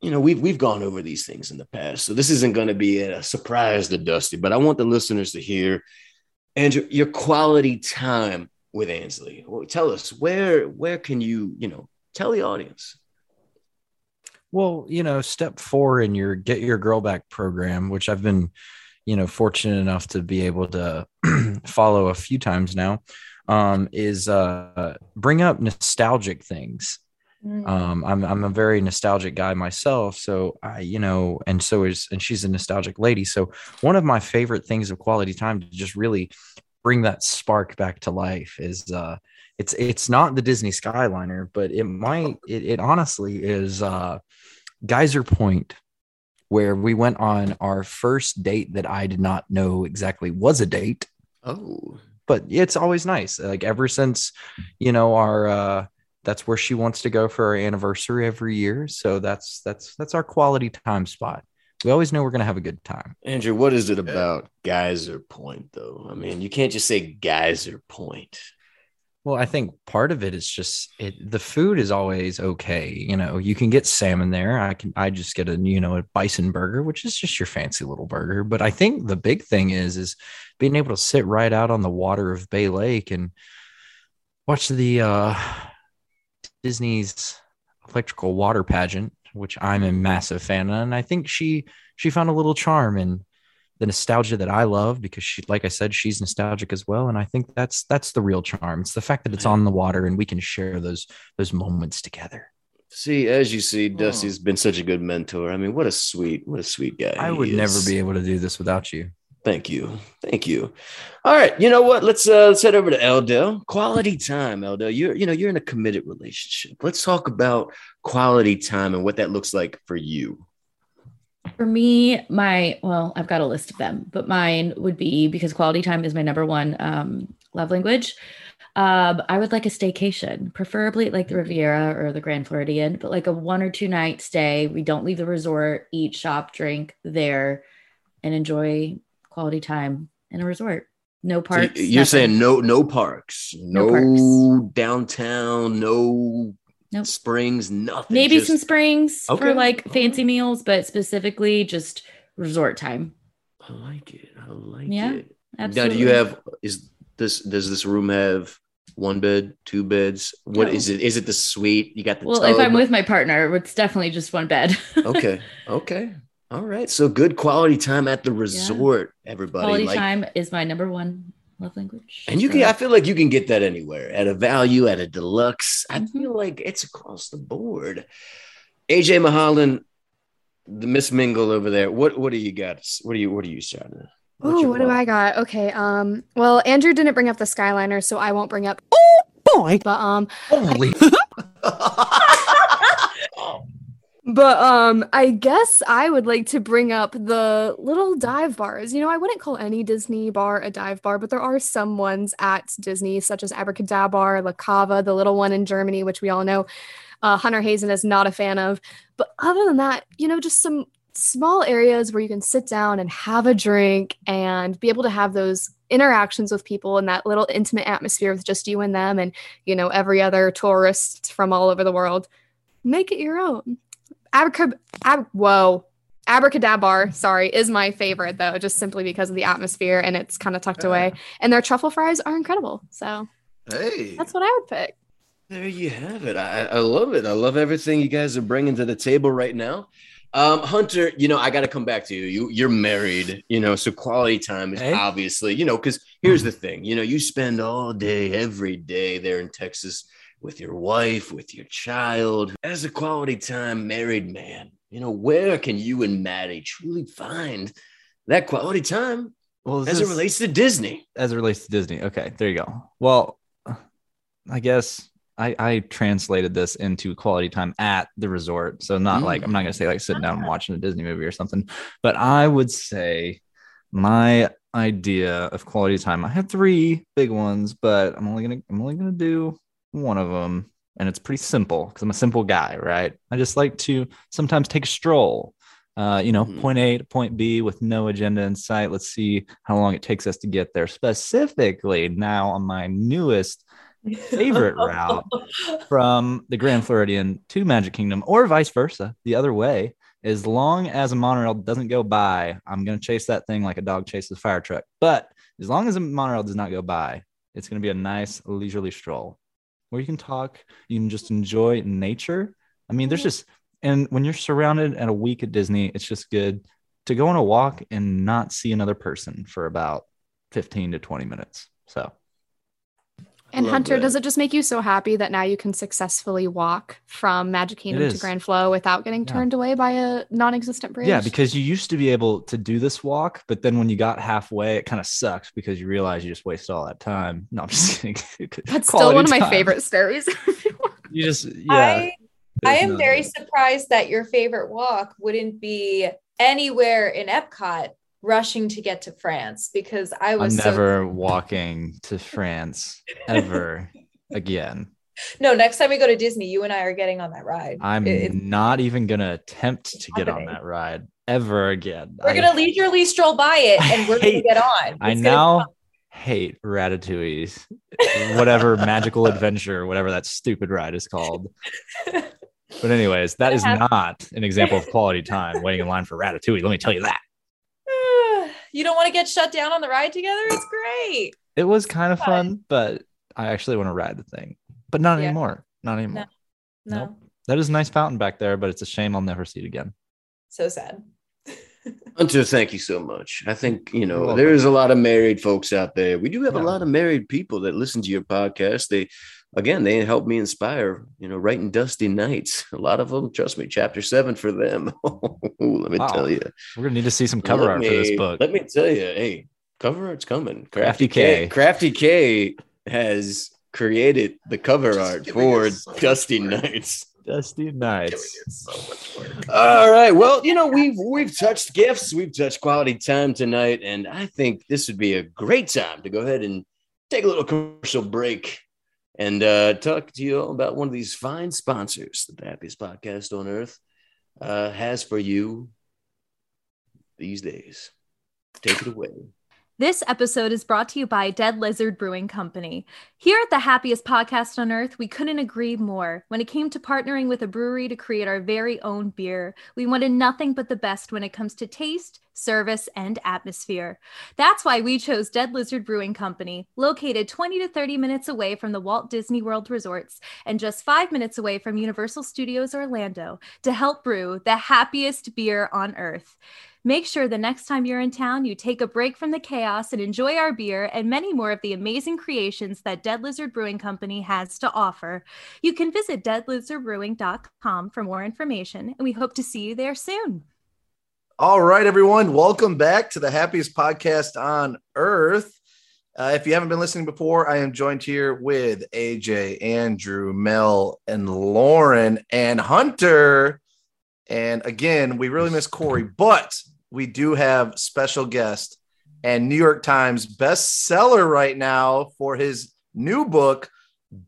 Speaker 1: You know, we've we've gone over these things in the past, so this isn't going to be a surprise to Dusty. But I want the listeners to hear, Andrew, your quality time with Ansley. Well, tell us where where can you you know Tell the audience.
Speaker 4: Well, you know, step four in your get your girl back program, which I've been, you know, fortunate enough to be able to follow a few times now, um, is uh, bring up nostalgic things.
Speaker 6: Mm.
Speaker 4: Um, I'm I'm a very nostalgic guy myself, so I, you know, and so is and she's a nostalgic lady. So one of my favorite things of quality time to just really bring that spark back to life is uh it's it's not the Disney Skyliner, but it might it, it honestly is uh Geyser Point where we went on our first date that I did not know exactly was a date,
Speaker 1: Oh,
Speaker 4: but it's always nice. Like ever since, you know, our uh that's where she wants to go for our anniversary every year. So that's that's that's our quality time spot. We always know we're gonna have a good time.
Speaker 1: Andrew, what is it about Geyser Point, though? I mean, you can't just say Geyser Point.
Speaker 4: Well, I think part of it is just it. The food is always okay. You know, you can get salmon there. I can. I just get a you know a bison burger, which is just your fancy little burger. But I think the big thing is is being able to sit right out on the water of Bay Lake and watch the uh, Disney's electrical water pageant, which I'm a massive fan of. And I think she she found a little charm in the nostalgia that I love because she, like I said, she's nostalgic as well. And I think that's that's the real charm. It's the fact that it's on the water and we can share those those moments together.
Speaker 1: See, as you see, hmm. Dusty's been such a good mentor. I mean, what a sweet, what a sweet guy.
Speaker 4: I
Speaker 1: he
Speaker 4: would never be able to do this without you.
Speaker 1: Thank you. Thank you. All right. You know what? Let's uh let's head over to Eldell. Quality time, Eldell. You're you know, you're in a committed relationship. Let's talk about quality time and what that looks like for you.
Speaker 3: For me, my well, I've got a list of them, but mine would be because quality time is my number one um, love language. Um, I would like a staycation, preferably like the Riviera or the Grand Floridian, but like a one or two night stay. We don't leave the resort, eat, shop, drink there, and enjoy quality time in a resort. No
Speaker 1: So
Speaker 3: parks.
Speaker 1: you're
Speaker 3: nothing.
Speaker 1: saying no no parks, no,
Speaker 3: No parks.
Speaker 1: downtown, no
Speaker 3: Nope.
Speaker 1: springs, nothing.
Speaker 3: maybe
Speaker 1: just-
Speaker 3: some springs
Speaker 1: Okay.
Speaker 3: for like fancy meals, but specifically just resort time.
Speaker 1: I like it. I like
Speaker 3: Yeah,
Speaker 1: it.
Speaker 3: Absolutely.
Speaker 1: Now, do you have is this does this room have one bed, two beds? What is
Speaker 3: No.
Speaker 1: it? Is it the suite? You got the
Speaker 3: Well, if I'm with my partner, it's definitely just one bed.
Speaker 1: okay, okay, all right. So good quality time at the resort, everybody.
Speaker 3: Quality
Speaker 1: like,
Speaker 3: time is my number one love language.
Speaker 1: and you
Speaker 3: So-
Speaker 1: can. I feel like you can get that anywhere at a value, at a deluxe. I
Speaker 3: Mhm.
Speaker 1: feel like it's across the board. AJ Mulholland, the Miss Mingle over there. What what do you got? What do you what are you shouting? What's
Speaker 5: Oh, what do? I got? Okay. Um. Well, Andrew didn't bring up the Skyliner, so I won't bring up. Oh boy! But um.
Speaker 4: Holy
Speaker 5: But um, I guess I would like to bring up the little dive bars. You know, I wouldn't call any Disney bar a dive bar, but there are some ones at Disney, such as Abracadabar, La Cava, the little one in Germany, which we all know uh, Hunter Hazen is not a fan of. But other than that, you know, just some small areas where you can sit down and have a drink and be able to have those interactions with people in that little intimate atmosphere with just you and them and you know every other tourist from all over the world make it your own Abracab- ab- whoa Abracadabar sorry is my favorite though just simply because of the atmosphere and it's kind of tucked away and their truffle fries are incredible so
Speaker 2: Hey,
Speaker 5: that's what i would pick
Speaker 1: There you have it. I, I love it. I love everything you guys are bringing to the table right now. Um, Hunter, you know, I got to come back to you. You you're married, you know, so quality time is
Speaker 4: Hey.
Speaker 1: obviously, you know, because here's the thing, you know, you spend all day, every day there in Texas with your wife, with your child. As a quality time married man, you know, where can you and Maddie truly find that quality time
Speaker 4: well,
Speaker 1: as it relates to Disney?
Speaker 4: as it relates to Disney. Okay, there you go. Well, I guess I, I translated this into quality time at the resort. So not
Speaker 1: Mm.
Speaker 4: like I'm not gonna say like sitting down and watching a Disney movie or something, but I would say my idea of quality time. I have three big ones, but I'm only gonna I'm only gonna do one of them, and it's pretty simple because I'm a simple guy, right? I just like to sometimes take a stroll. Uh, you know,
Speaker 1: Mhm.
Speaker 4: point A to point B with no agenda in sight. Let's see how long it takes us to get there. Specifically, now on my newest favorite route from the Grand Floridian to Magic Kingdom, or vice versa, the other way. As long as a monorail doesn't go by, I'm going to chase that thing like a dog chases a fire truck. But as long as a monorail does not go by, it's going to be a nice leisurely stroll. Where you can talk, you can just enjoy nature. I mean, there's just and when you're surrounded at a week at Disney, it's just good to go on a walk and not see another person for about 15 to 20 minutes. So
Speaker 5: And
Speaker 1: Love
Speaker 5: Hunter,
Speaker 1: that.
Speaker 5: does it just make you so happy that now you can successfully walk from Magic Kingdom to. Grand Flow without getting
Speaker 4: Yeah.
Speaker 5: turned away by a non-existent bridge?
Speaker 4: Yeah, because you used to be able to do this walk, but then when you got halfway, it kind of sucks because you realize you just wasted all that time. No, I'm just kidding.
Speaker 5: that's still one of my
Speaker 4: time.
Speaker 5: favorite stories.
Speaker 4: You just yeah.
Speaker 6: I I am
Speaker 4: no-
Speaker 6: very surprised that your favorite walk wouldn't be anywhere in Epcot rushing to get to France because I was
Speaker 4: I'm
Speaker 6: was so
Speaker 4: never walking to France ever again.
Speaker 6: no next time we go to Disney you and I are getting on that ride
Speaker 4: I'm
Speaker 6: It-
Speaker 4: not even gonna attempt to get on that ride ever again.
Speaker 6: we're
Speaker 4: I
Speaker 6: gonna leisurely stroll by it and we're gonna get on
Speaker 4: I
Speaker 6: It's gonna
Speaker 4: now hate Ratatouille's whatever magical adventure, whatever that stupid ride is called. But anyways, that is not an example of quality time waiting in line for Ratatouille. Let me tell you that.
Speaker 6: Fun. you don't want to get shut down on the ride together it's great
Speaker 4: It was kind of
Speaker 6: Fun.
Speaker 4: fun, but I actually want to ride the thing. But not
Speaker 6: Yeah.
Speaker 4: anymore. Not anymore.
Speaker 6: no
Speaker 4: Nope. That is a nice fountain back there, but it's a shame I'll never see it again.
Speaker 6: so sad
Speaker 1: Hunter, thank you so much. I think, you know, there's a lot of married folks out there. We do have a lot of married people that listen to your podcast. They, again, they helped me inspire, you know, writing Dusty Nights. A lot of them, trust me, chapter seven for them. Let me
Speaker 4: Wow.
Speaker 1: tell you.
Speaker 4: We're gonna need to see some cover
Speaker 1: Let
Speaker 4: art for this book.
Speaker 1: Let me tell you, hey, cover art's coming.
Speaker 4: Crafty
Speaker 1: Crafty
Speaker 4: K.
Speaker 1: K. Crafty K has created the cover art for
Speaker 2: so
Speaker 1: Dusty
Speaker 2: work.
Speaker 1: Nights.
Speaker 4: Dusty Nights.
Speaker 2: so much work.
Speaker 1: All right. Well, you know, we've we've touched gifts, we've touched quality time tonight, and I think this would be a great time to go ahead and take a little commercial break and uh, talk to you about one of these fine sponsors that the happiest podcast on earth uh, has for you these days. Take it away.
Speaker 3: This episode is brought to you by Dead Lizard Brewing Company. Here at the happiest podcast on earth, we couldn't agree more. When it came to partnering with a brewery to create our very own beer, we wanted nothing but the best when it comes to taste, service, and atmosphere. That's why we chose Dead Lizard Brewing Company, located 20 to 30 minutes away from the Walt Disney World resorts and just five minutes away from Universal Studios Orlando, to help brew the happiest beer on earth. Make sure the next time you're in town, you take a break from the chaos and enjoy our beer and many more of the amazing creations that Dead Lizard Brewing Company has to offer. You can visit deadlizardbrewing.com for more information, and we hope to see you there soon.
Speaker 2: All right, everyone. Welcome back to the happiest podcast on earth. Uh, if you haven't been listening before, I am joined here with AJ, Andrew, Mel, and Lauren and Hunter. And again, we really miss Corey, but we do have special guest and New York Times bestseller right now for his new book,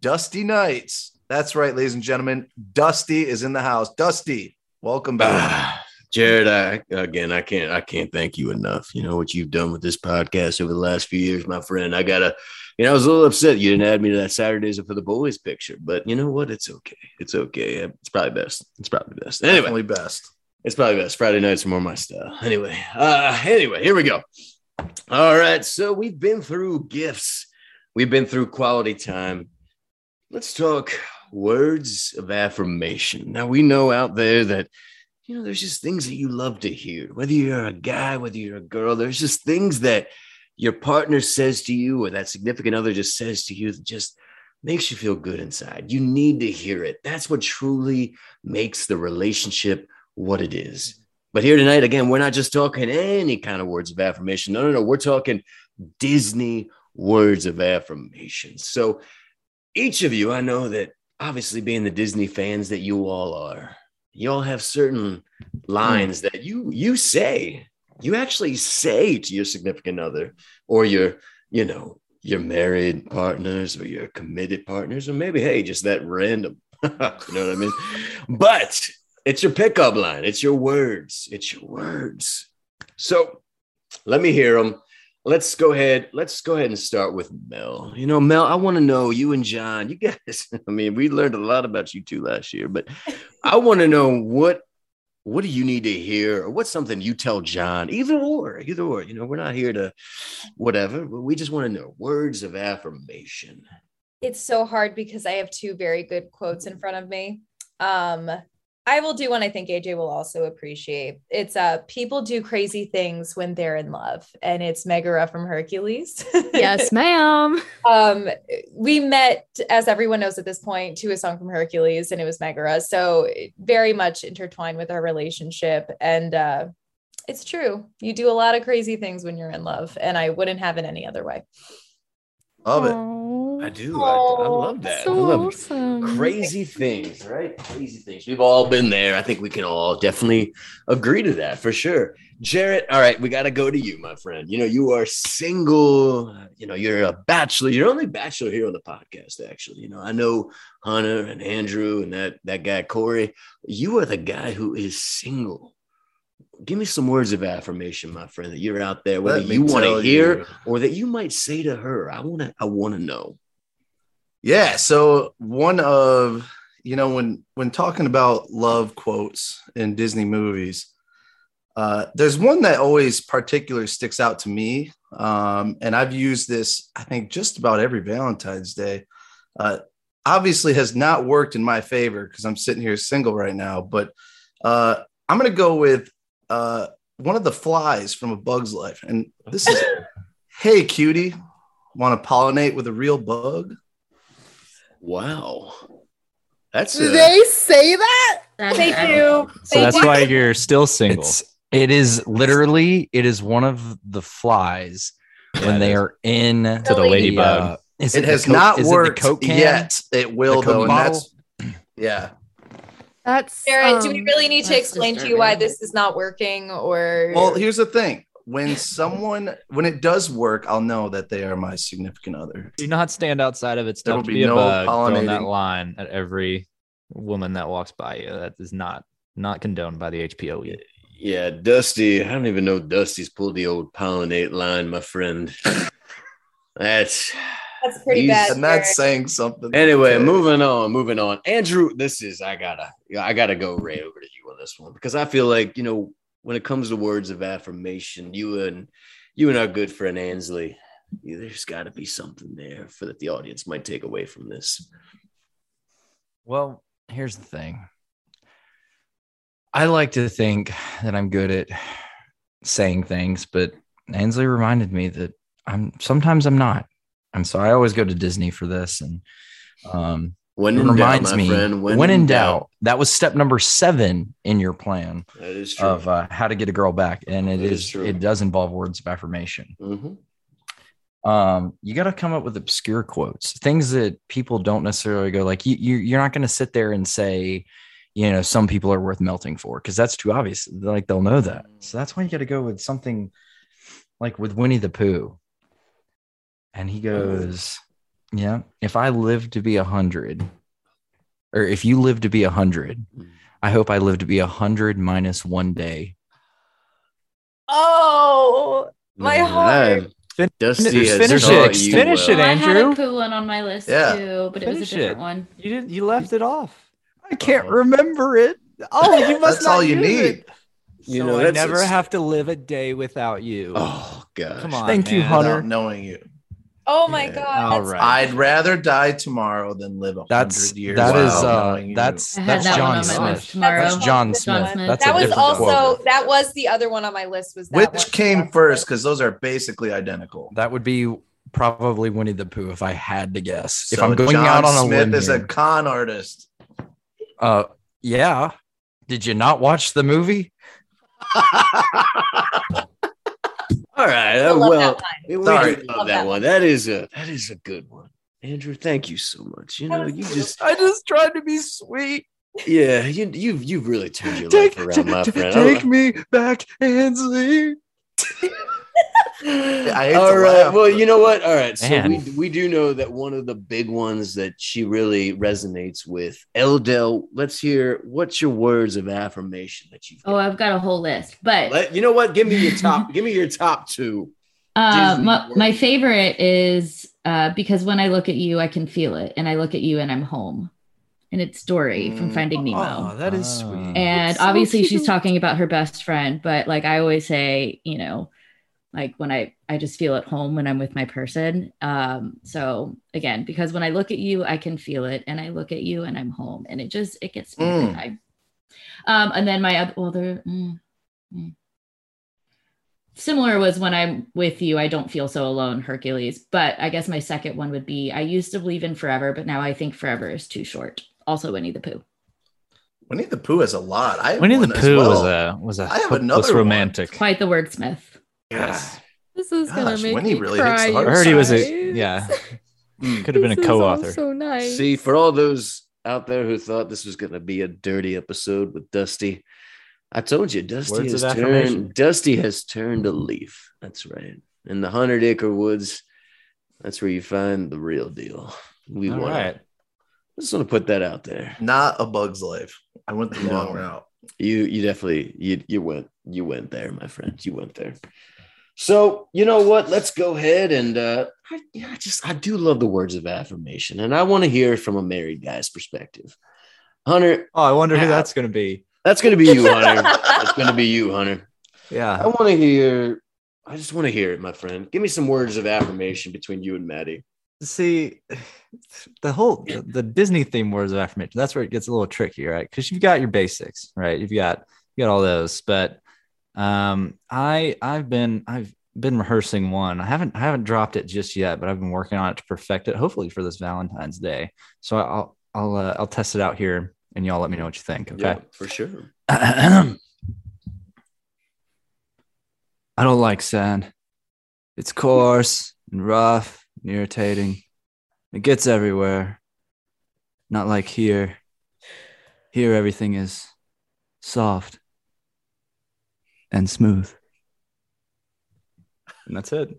Speaker 2: Dusty Nights. That's right, ladies and gentlemen. Dusty is in the house. Dusty, welcome back.
Speaker 1: Ah, Jared, I again I can't I can't thank you enough. You know what you've done with this podcast over the last few years, my friend. I gotta you know, I was a little upset you didn't add me to that Saturdays for the boys picture, but you know what? It's okay. It's okay. It's probably best. It's probably best. Anyway,
Speaker 2: Definitely best.
Speaker 1: It's probably best. Friday nights are more my style. Anyway, uh, anyway, here we go. All right, so we've been through gifts, we've been through quality time. Let's talk words of affirmation. Now we know out there that you know there's just things that you love to hear. Whether you're a guy, whether you're a girl, there's just things that your partner says to you, or that significant other just says to you that just makes you feel good inside. You need to hear it. That's what truly makes the relationship what it is. But here tonight, again, we're not just talking any kind of words of affirmation. No, no, no. We're talking Disney words of affirmation. So each of you, I know that obviously being the Disney fans that you all are, you all have certain lines that you you say, you actually say to your significant other or your, you know, your married partners or your committed partners, or maybe, hey, just that random. you know what I mean? But it's your pickup line. It's your words. It's your words. So let me hear them. Let's go ahead. Let's go ahead and start with Mel. You know, Mel, I want to know you and John. You guys. I mean, we learned a lot about you two last year, but I want to know what what do you need to hear, or what's something you tell John? Either or, either or. You know, we're not here to whatever, but we just want to know words of affirmation.
Speaker 6: it's so hard because I have two very good quotes in front of me. Um, I will do one I think AJ will also appreciate. It's uh people do crazy things when they're in love, and it's Megara from Hercules.
Speaker 5: Yes, ma'am.
Speaker 6: um we met as everyone knows at this point to a song from hercules and it was megara so very much intertwined with our relationship and uh it's true you do a lot of crazy things when you're in love and i wouldn't have it any other way
Speaker 2: Love it.
Speaker 5: Aw,
Speaker 1: I do. I, I love that. I
Speaker 5: so
Speaker 1: love
Speaker 5: awesome.
Speaker 1: crazy things, right? Crazy things. We've all been there. I think we can all definitely agree to that for sure. Jarrett, all right, we got to go to you, my friend. You know, you are single. Uh, you know, you're a bachelor. You're only bachelor here on the podcast, actually. You know, I know Hunter and Andrew and that that guy Corey. You are the guy who is single. Give me some words of affirmation, my friend, that you're out there, whether you want to hear
Speaker 2: you.
Speaker 1: or that you might say to her. I want to. I want to know.
Speaker 2: Yeah. So one of you know when when talking about love quotes in Disney movies, uh, there's one that always particularly sticks out to me, um, and I've used this I think just about every Valentine's Day. Uh, obviously, has not worked in my favor because I'm sitting here single right now, but uh, I'm gonna go with uh, one of the flies from A Bug's Life, and this is, "Hey, cutie, want to pollinate with a real bug?"
Speaker 1: Wow. That's
Speaker 5: Do
Speaker 1: a,
Speaker 5: they say that?
Speaker 6: They do
Speaker 4: So
Speaker 6: They
Speaker 4: that's
Speaker 6: do.
Speaker 4: why you're still single.
Speaker 7: It's it is literally it is one of the flies
Speaker 1: Yeah,
Speaker 7: when
Speaker 1: it
Speaker 7: they
Speaker 1: is.
Speaker 7: are in to the
Speaker 6: ladybug.
Speaker 7: uh, is
Speaker 2: it,
Speaker 7: the
Speaker 2: has
Speaker 7: Coke-
Speaker 2: not
Speaker 7: is it
Speaker 2: worked
Speaker 7: Coke
Speaker 2: yet. It will
Speaker 7: The Coke
Speaker 2: though, and
Speaker 7: bottle?
Speaker 2: that's yeah.
Speaker 5: That's
Speaker 6: Sarah, do we
Speaker 5: um,
Speaker 6: really need to
Speaker 3: that's
Speaker 6: explain to you why this is not working or
Speaker 2: Well, here's the thing: when someone when it does work, I'll know that they are my significant other.
Speaker 4: Do not stand outside of it.
Speaker 2: There
Speaker 4: Stop
Speaker 2: will be
Speaker 4: be a
Speaker 2: no
Speaker 4: bug. Throwing that line at every woman that walks by you. That is not not condoned by the HPOE.
Speaker 1: yeah, Dusty. I don't even know Dusty's pulled the old pollinate line, my friend. That's
Speaker 6: that's pretty bad.
Speaker 2: And that's
Speaker 6: Jared.
Speaker 2: saying something.
Speaker 1: anyway. Moving on, moving on. Andrew, this is I gotta, I gotta go right over to you on this one because I feel like you know when it comes to words of affirmation, you and you and our good friend Ansley, there's got to be something there for that the audience might take away from this.
Speaker 7: Well, here's the thing. I like to think that I'm good at saying things, but Ainsley reminded me that I'm sometimes I'm not. And so I always go to Disney for this. And um,
Speaker 1: When in doubt,
Speaker 7: reminds
Speaker 1: my
Speaker 7: me,
Speaker 1: friend,
Speaker 7: when, in doubt, that was step number seven in your plan
Speaker 1: that is true.
Speaker 7: of uh, how to get a girl back. And it
Speaker 1: That is
Speaker 7: is,
Speaker 1: true.
Speaker 7: it does involve words of affirmation.
Speaker 1: Mhm.
Speaker 7: um you got to come up with obscure quotes things that people don't necessarily go like you, you you're not going to sit there and say you know some people are worth melting for because that's too obvious like they'll know that so that's why you got to go with something like with winnie the pooh and he goes yeah if i live to be a hundred or if you live to be a hundred i hope i live to be a hundred minus one day
Speaker 6: Oh, my
Speaker 1: Man,
Speaker 6: heart.
Speaker 1: I- Dusty
Speaker 7: Finish
Speaker 1: has
Speaker 7: it.
Speaker 1: taught you
Speaker 7: Finish
Speaker 1: well.
Speaker 7: it,
Speaker 3: Oh, I had
Speaker 7: Andrew.
Speaker 3: a poo one on my list
Speaker 2: Yeah.
Speaker 3: too, but it was a
Speaker 4: Finish
Speaker 3: different
Speaker 4: it.
Speaker 3: one.
Speaker 4: You didn't. You left it off.
Speaker 7: i oh. can't
Speaker 1: Uh-oh.
Speaker 7: remember it
Speaker 4: Oh, you must
Speaker 2: That's
Speaker 4: not
Speaker 2: all you need.
Speaker 4: it.
Speaker 1: You
Speaker 4: so
Speaker 1: know,
Speaker 4: I never
Speaker 1: it's-
Speaker 4: have to live a day without you.
Speaker 1: Oh gosh.
Speaker 4: Come on.
Speaker 7: Thank you. Hunter.
Speaker 2: Without knowing you.
Speaker 6: Oh my
Speaker 1: Yeah.
Speaker 6: god.
Speaker 4: All
Speaker 6: that's-
Speaker 4: right.
Speaker 2: I'd rather die tomorrow than live a
Speaker 7: That's
Speaker 2: hundred years.
Speaker 7: that is uh that's that's
Speaker 3: that
Speaker 7: John
Speaker 3: on
Speaker 7: Smith. That's John
Speaker 6: That's
Speaker 7: Smith.
Speaker 3: Smith.
Speaker 7: That's
Speaker 6: that was also
Speaker 7: quote.
Speaker 6: that was the other one on my list was that
Speaker 2: which
Speaker 6: one.
Speaker 2: came first because those are basically identical.
Speaker 7: That would be probably Winnie the Pooh if I had to guess. if I'm going
Speaker 2: John
Speaker 7: out on a
Speaker 2: Smith
Speaker 7: limb
Speaker 2: is a con artist.
Speaker 7: uh yeah. Did you not watch the movie?
Speaker 1: All right. Uh, well,
Speaker 6: that
Speaker 1: we
Speaker 2: Sorry.
Speaker 1: love
Speaker 6: Love
Speaker 1: that
Speaker 6: that
Speaker 1: one. That is a that is a good one. Andrew, thank you so much. You know, you just
Speaker 7: I just tried to be sweet.
Speaker 1: yeah, you you've you've really turned your
Speaker 7: Take,
Speaker 1: life around, my friend.
Speaker 7: take me back, Ansley.
Speaker 2: I hate
Speaker 1: All
Speaker 2: to
Speaker 1: right.
Speaker 2: laugh,
Speaker 1: Well,
Speaker 2: but-
Speaker 1: you know what? All right. So
Speaker 7: Man.
Speaker 1: we, we do know that one of the big ones that she really resonates with. Eldel, let's hear what's your words of affirmation that you've
Speaker 3: Oh, I've got a whole list, but
Speaker 1: Let, you know what? Give me your top. give me your top two.
Speaker 3: Uh, my, my favorite is uh, because when I look at you, I can feel it, and I look at you, and I'm home. And it's Dory from
Speaker 2: Mm.
Speaker 3: Finding Nemo.
Speaker 7: Oh, that is sweet.
Speaker 3: and
Speaker 5: It's so
Speaker 3: obviously she's talking about her best friend, but like I always say, you know, like when I I just feel at home when I'm with my person. Um, so again, because when I look at you, I can feel it, and I look at you, and I'm home, and it just it gets me
Speaker 2: Mm.
Speaker 3: time. Um, and then my other mm, mm. Similar was when I'm with you, I don't feel so alone, Hercules. But I guess my second one would be I used to believe in forever, but now I think forever is too short. Also, Winnie the Pooh.
Speaker 2: Winnie the Pooh has a lot. I
Speaker 4: Winnie the Pooh
Speaker 2: well.
Speaker 4: was a was a
Speaker 2: I have
Speaker 4: hopeless
Speaker 2: another one.
Speaker 4: romantic.
Speaker 3: Quite the wordsmith.
Speaker 2: Yes.
Speaker 5: This is gonna make
Speaker 2: Winnie
Speaker 5: me
Speaker 2: really hits
Speaker 5: cry.
Speaker 2: the
Speaker 5: you.
Speaker 4: I heard he was a yeah.
Speaker 2: Mm.
Speaker 4: Could have been a
Speaker 5: This is all
Speaker 4: co-author.
Speaker 5: So nice.
Speaker 1: See, for all those out there who thought this was going to be a dirty episode with Dusty, I told you, Dusty
Speaker 4: Words
Speaker 1: has turned. Dusty has turned a leaf. That's right. In the hundred acre woods, that's where you find the real deal. We
Speaker 4: All
Speaker 1: want.
Speaker 4: right.
Speaker 1: I just want to put that out there.
Speaker 2: Not a bug's life. I went the
Speaker 1: No.
Speaker 2: wrong route.
Speaker 1: You you definitely you you went you went there, my friend. You went there. So you know what? Let's go ahead and uh I, yeah, I just I do love the words of affirmation, and I want to hear from a married guy's perspective. Hunter,
Speaker 4: Oh, I wonder who that's going to be.
Speaker 1: that's gonna be you, Hunter. that's gonna be you, Hunter.
Speaker 4: Yeah.
Speaker 1: I want to hear. I just want to hear it, my friend. Give me some words of affirmation between you and Maddie.
Speaker 4: See, the whole the, the Disney theme words of affirmation. That's where it gets a little tricky, right? Because you've got your basics, right? You've got you got all those, but um, I I've been I've been rehearsing one. I haven't I haven't dropped it just yet, but I've been working on it to perfect it. Hopefully for this Valentine's Day. So I'll I'll uh, I'll test it out here, and y'all let me know what you think. Okay.
Speaker 1: Yeah, for sure.
Speaker 4: I don't like sand. It's coarse and rough and irritating. It gets everywhere. Not like here. Here, everything is soft and smooth. And that's it.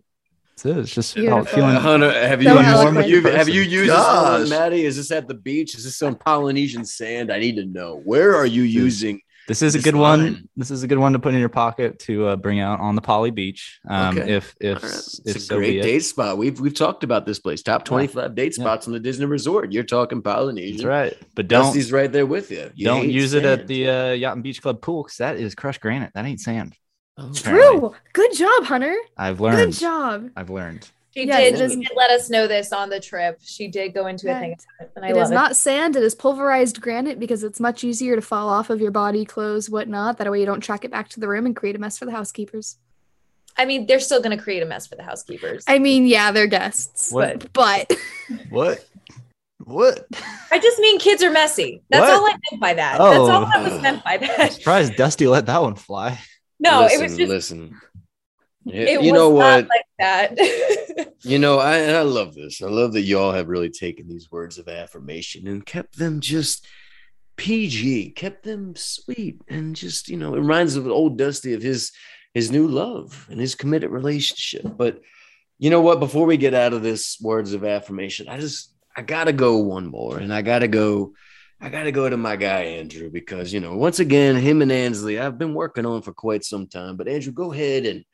Speaker 4: That's it. It's just
Speaker 5: Beautiful.
Speaker 4: about feeling.
Speaker 1: Hunter, have you
Speaker 5: So
Speaker 1: used, you've- have you used this
Speaker 2: Gosh.
Speaker 1: one, Maddie? Is this at the beach? Is this some Polynesian sand? I need to know. Where are you using?
Speaker 4: This is a good
Speaker 1: line.
Speaker 4: one. This is a good one to put in your pocket to uh, bring out on the Poly Beach. Um,
Speaker 1: Okay.
Speaker 4: If if
Speaker 1: All right.
Speaker 4: if
Speaker 1: It's a
Speaker 4: so
Speaker 1: great
Speaker 4: be it.
Speaker 1: date spot. We've we've talked about this place. Top twenty five date
Speaker 4: Yeah.
Speaker 1: spots on the Disney Resort. You're talking Polynesian.
Speaker 4: That's right. But don't
Speaker 1: Dusty's right there with you. You
Speaker 4: don't
Speaker 1: hate
Speaker 4: use it at the uh, Yacht and Beach Club pool because that is crushed granite. That ain't sand.
Speaker 1: Oh.
Speaker 5: True. Good job, Hunter.
Speaker 4: I've learned.
Speaker 5: Good job.
Speaker 4: I've learned.
Speaker 6: She
Speaker 5: Yes,
Speaker 6: did.
Speaker 5: it
Speaker 6: She did let us know this on the trip. She did go into
Speaker 5: Yeah.
Speaker 6: a thing, about it, and I
Speaker 5: It
Speaker 6: love
Speaker 5: is
Speaker 6: it.
Speaker 5: not sand. It is pulverized granite because it's much easier to fall off of your body, clothes, whatnot. That way you don't track it back to the room and create a mess for the housekeepers.
Speaker 6: I mean, they're still going to create a mess for the housekeepers. I,
Speaker 5: I mean, yeah, they're guests,
Speaker 4: What?
Speaker 5: but
Speaker 4: What? What?
Speaker 6: I just mean kids are messy. That's
Speaker 4: What?
Speaker 6: all I meant by that. That's all
Speaker 4: Oh.
Speaker 6: that was meant by that.
Speaker 4: Surprised Dusty let that one fly.
Speaker 6: No,
Speaker 1: listen,
Speaker 6: it was just.
Speaker 1: listen.
Speaker 6: It
Speaker 1: you
Speaker 6: was
Speaker 1: know
Speaker 6: not
Speaker 1: what?
Speaker 6: like that.
Speaker 1: You know, I I love this. I love that y'all have really taken these words of affirmation and kept them just PG, kept them sweet, and just you know, it reminds of old Dusty of his his new love and his committed relationship. But you know what? Before we get out of this words of affirmation, I just I gotta go one more, and I gotta go. I gotta go to my guy Andrew because you know, once again, him and Ansley, I've been working on for quite some time. But Andrew, go ahead and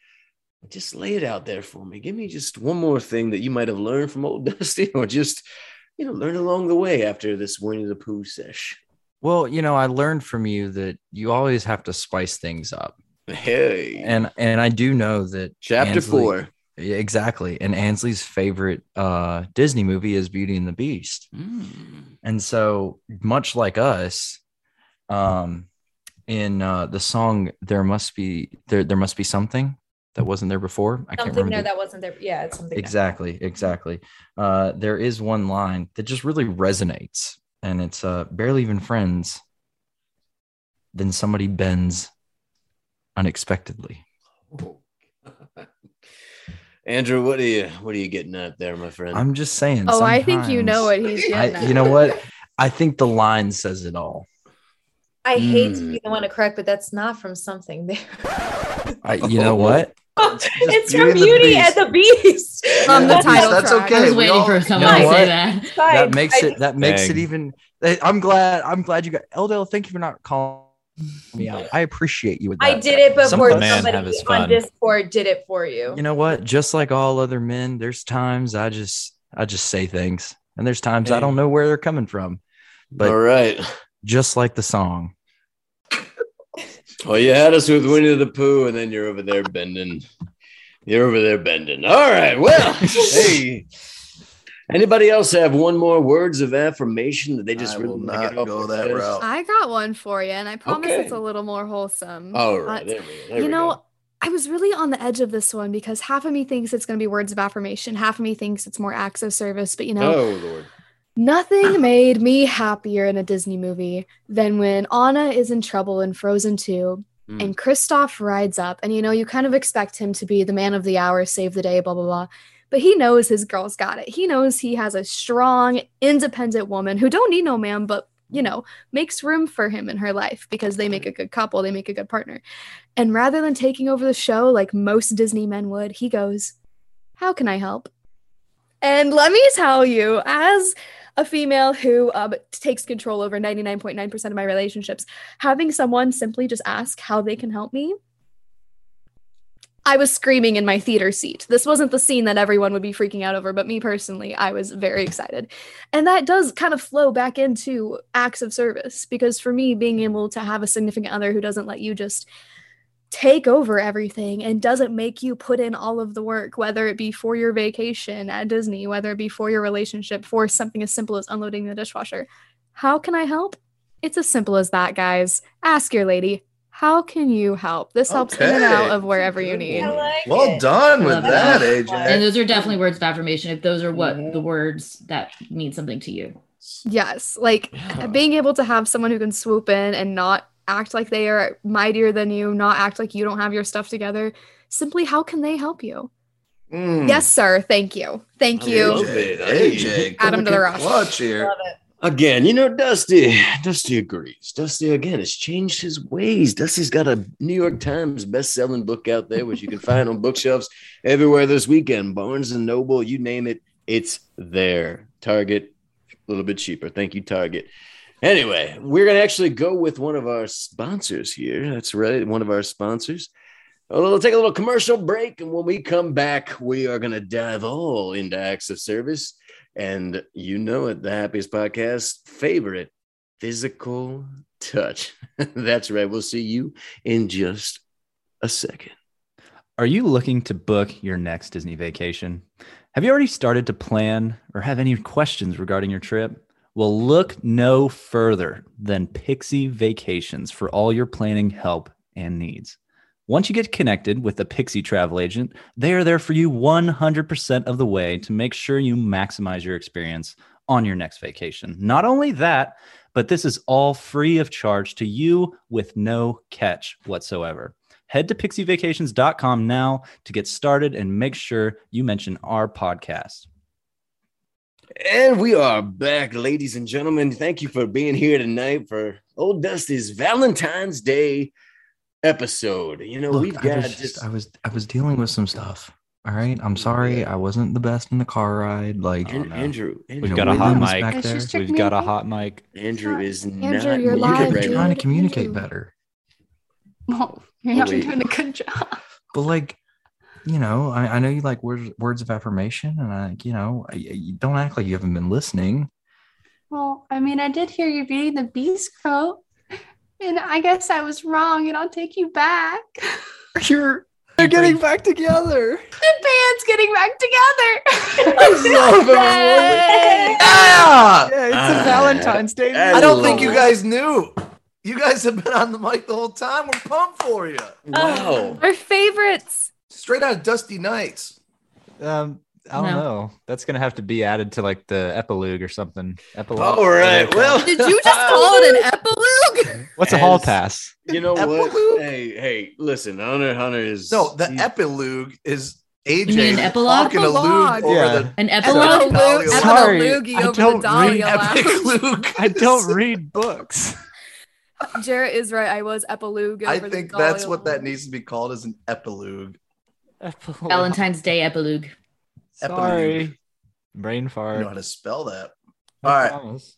Speaker 1: just lay it out there for me. Give me just one more thing that you might have learned from old Dusty, or just you know learn along the way after this Winnie the Pooh sesh.
Speaker 7: Well, you know, I learned from you that you always have to spice things up.
Speaker 1: Hey,
Speaker 7: And and I do know that
Speaker 1: chapter
Speaker 7: Ansley-
Speaker 1: four.
Speaker 7: Exactly. And Ansley's favorite uh Disney movie is Beauty and the Beast.
Speaker 1: Mm.
Speaker 7: And so much like us, um in uh the song there must be there there must be something that wasn't there before. I can't
Speaker 6: something
Speaker 7: remember.
Speaker 6: there
Speaker 7: the-
Speaker 6: that wasn't there. Yeah, it's something. there.
Speaker 7: exactly, exactly. Uh there is one line that just really resonates and it's uh barely even friends. Then somebody bends unexpectedly.
Speaker 1: Andrew, what are you what are you getting at there, my friend?
Speaker 7: I'm just saying.
Speaker 5: oh, I think you know what he's getting
Speaker 7: I,
Speaker 5: at.
Speaker 7: you know what? I think the line says it all.
Speaker 6: I hate to be the one to correct, but that's not from something there.
Speaker 7: I, you know what?
Speaker 6: it's
Speaker 2: Beauty
Speaker 6: from
Speaker 2: and the
Speaker 6: Beauty
Speaker 2: Beast.
Speaker 6: and the Beast.
Speaker 5: From the
Speaker 2: That's-
Speaker 5: title
Speaker 2: that's
Speaker 5: track.
Speaker 2: okay.
Speaker 3: I was
Speaker 2: we
Speaker 3: waiting
Speaker 2: all-
Speaker 3: for
Speaker 2: you
Speaker 7: know
Speaker 3: to
Speaker 7: what?
Speaker 3: say that.
Speaker 7: That makes it. That makes it even. I'm glad. I'm glad you got Eldel. Thank you for not calling me out. I appreciate you with that.
Speaker 6: I did it before
Speaker 4: man
Speaker 6: somebody on
Speaker 4: fun.
Speaker 6: Discord did it for you.
Speaker 7: You know what? Just like all other men, there's times I just I just say things, and there's times I don't know where they're coming from. but-
Speaker 1: All right.
Speaker 7: Just like the song.
Speaker 1: Well, you had us with Winnie the Pooh, and then you're over there bending You're over there bending. All right. Well, hey. Anybody else have one more words of affirmation that they just
Speaker 2: I
Speaker 1: really
Speaker 2: will not go that
Speaker 1: chest?
Speaker 2: route.
Speaker 5: I got one for you, and I promise
Speaker 1: Okay.
Speaker 5: it's a little more wholesome.
Speaker 1: All
Speaker 5: Uh.
Speaker 1: There we go. There
Speaker 5: you
Speaker 1: we
Speaker 5: know,
Speaker 1: go.
Speaker 5: I was really on the edge of this one because half of me thinks it's going to be words of affirmation, half of me thinks it's more acts of service. But you know,
Speaker 1: Oh Lord.
Speaker 5: Nothing made me happier in a Disney movie than when Anna is in trouble in Frozen 2
Speaker 1: Mm.
Speaker 5: and Kristoff rides up. And you know, you kind of expect him to be the man of the hour, save the day, blah, blah, blah. But he knows his girl's got it. He knows he has a strong, independent woman who don't need no man, but you know, makes room for him in her life because they make a good couple, they make a good partner. And rather than taking over the show like most Disney men would, he goes, How can I help? And let me tell you, as a female who um, takes control over 99.9% of my relationships, having someone simply just ask how they can help me. I was screaming in my theater seat. This wasn't the scene that everyone would be freaking out over, but me personally, I was very excited. And that does kind of flow back into acts of service because for me, being able to have a significant other who doesn't let you just take over everything and doesn't make you put in all of the work, whether it be for your vacation at Disney, whether it be for your relationship, for something as simple as unloading the dishwasher. How can I help? It's as simple as that, guys. Ask your lady, how can you help? This helps in and out of wherever you need.
Speaker 6: Like
Speaker 2: Well
Speaker 6: it.
Speaker 2: done with that,
Speaker 3: that.
Speaker 2: AJ.
Speaker 3: And those are definitely words of affirmation. If those are what
Speaker 1: Mhm.
Speaker 3: the words that mean something to you.
Speaker 5: Yes, like
Speaker 1: Yeah.
Speaker 5: being able to have someone who can swoop in and not act like they are mightier than you, not act like you don't have your stuff together. Simply, how can they help you?
Speaker 2: Mm.
Speaker 5: Yes, sir. Thank you. Thank
Speaker 1: I
Speaker 5: you.
Speaker 1: love
Speaker 2: AJ,
Speaker 1: it. Hey.
Speaker 2: AJ,
Speaker 5: Add 'em
Speaker 2: coming
Speaker 5: to the
Speaker 2: in
Speaker 5: roster.
Speaker 2: clutch here.
Speaker 6: Love it.
Speaker 1: Again, you know, Dusty, Dusty agrees. Dusty, again, has changed his ways. Dusty's got a New York Times best-selling book out there, which you can find on bookshelves everywhere this weekend. Barnes and Noble, you name it, it's there. Target, a little bit cheaper. Thank you, Target. Anyway, we're gonna actually go with one of our sponsors here. That's right, one of our sponsors. We'll take a little commercial break, and when we come back, we are gonna dive all into acts of service. And you know it, the happiest podcast favorite physical touch. That's right. We'll see you in just a second.
Speaker 4: Are you looking to book your next Disney vacation? Have you already started to plan or have any questions regarding your trip? Well, look no further than Pixie Vacations for all your planning help and needs. Once you get connected with a Pixie travel agent, they are there for you 100% of the way to make sure you maximize your experience on your next vacation. Not only that, but this is all free of charge to you with no catch whatsoever. Head to pixievacations.com now to get started and make sure you mention our podcast.
Speaker 1: And we are back, ladies and gentlemen. Thank you for being here tonight for Old Dusty's Valentine's Day episode. You know,
Speaker 7: Look,
Speaker 1: we've got
Speaker 7: was,
Speaker 1: just
Speaker 7: I was I was dealing with some stuff. All right, I'm sorry. I wasn't the best in the car ride. Like
Speaker 1: An-
Speaker 4: no.
Speaker 1: Andrew. Andrew,
Speaker 4: We've got a hot
Speaker 7: Williams
Speaker 4: mic.
Speaker 7: back there.
Speaker 4: We've got a hot mic.
Speaker 1: Andrew is
Speaker 5: Andrew,
Speaker 1: not
Speaker 5: you're
Speaker 7: You
Speaker 5: live,
Speaker 7: could
Speaker 1: right
Speaker 7: trying to communicate
Speaker 5: Andrew.
Speaker 7: better,
Speaker 8: Well, you're not
Speaker 1: wait.
Speaker 8: doing a good job.
Speaker 7: but like, you know, I, I know you like words words of affirmation, and I, you know, I, you don't act like you haven't been listening.
Speaker 8: Well, I mean, I did hear you reading the Beast quote, and I guess I was wrong, and I'll take you back.
Speaker 7: You're they're getting back together.
Speaker 8: the band's getting back together.
Speaker 1: love it.
Speaker 5: Yay!
Speaker 2: Yeah!
Speaker 4: Yeah, it's
Speaker 1: Ah,
Speaker 4: a Valentine's Day.
Speaker 1: I
Speaker 2: I don't
Speaker 1: love
Speaker 2: think you guys knew. You guys have been on the mic the whole time. We're pumped for you.
Speaker 1: Wow.
Speaker 5: Our favorites.
Speaker 2: Straight out of Dusty Nights.
Speaker 4: Um, I don't
Speaker 3: No.
Speaker 4: know. That's gonna have to be added to like the epilogue or something. Epilogue.
Speaker 1: All right. Well,
Speaker 5: Did you just call it an epilogue?
Speaker 4: what's a hall
Speaker 1: As-
Speaker 4: pass?
Speaker 1: You know what?
Speaker 2: Epilogue?
Speaker 1: Hey, hey, listen, Hunter Hunter is
Speaker 2: No, the
Speaker 1: he's-
Speaker 2: epilogue is
Speaker 3: You
Speaker 2: AJ
Speaker 3: mean epilogue?
Speaker 2: talking a lug
Speaker 5: Epilogue.
Speaker 2: over
Speaker 4: Yeah.
Speaker 2: the
Speaker 3: An
Speaker 5: And
Speaker 3: epilogue.
Speaker 5: then a
Speaker 2: Sorry.
Speaker 5: loo- and then a
Speaker 4: Sorry,
Speaker 5: loogie
Speaker 4: I
Speaker 5: over
Speaker 4: don't
Speaker 5: the Dahlia
Speaker 4: read
Speaker 2: epic
Speaker 5: lounge.
Speaker 4: I don't read books.
Speaker 5: Jarrett is right. I was epilogue.
Speaker 2: I
Speaker 5: over the
Speaker 2: think that's what that
Speaker 5: lounge.
Speaker 2: needs to be called as an epilogue.
Speaker 4: Epilogue.
Speaker 3: Valentine's Day epilogue.
Speaker 4: Sorry. Brain
Speaker 2: I
Speaker 4: fart.
Speaker 2: know how to spell that.
Speaker 4: I
Speaker 2: All right.
Speaker 4: promise.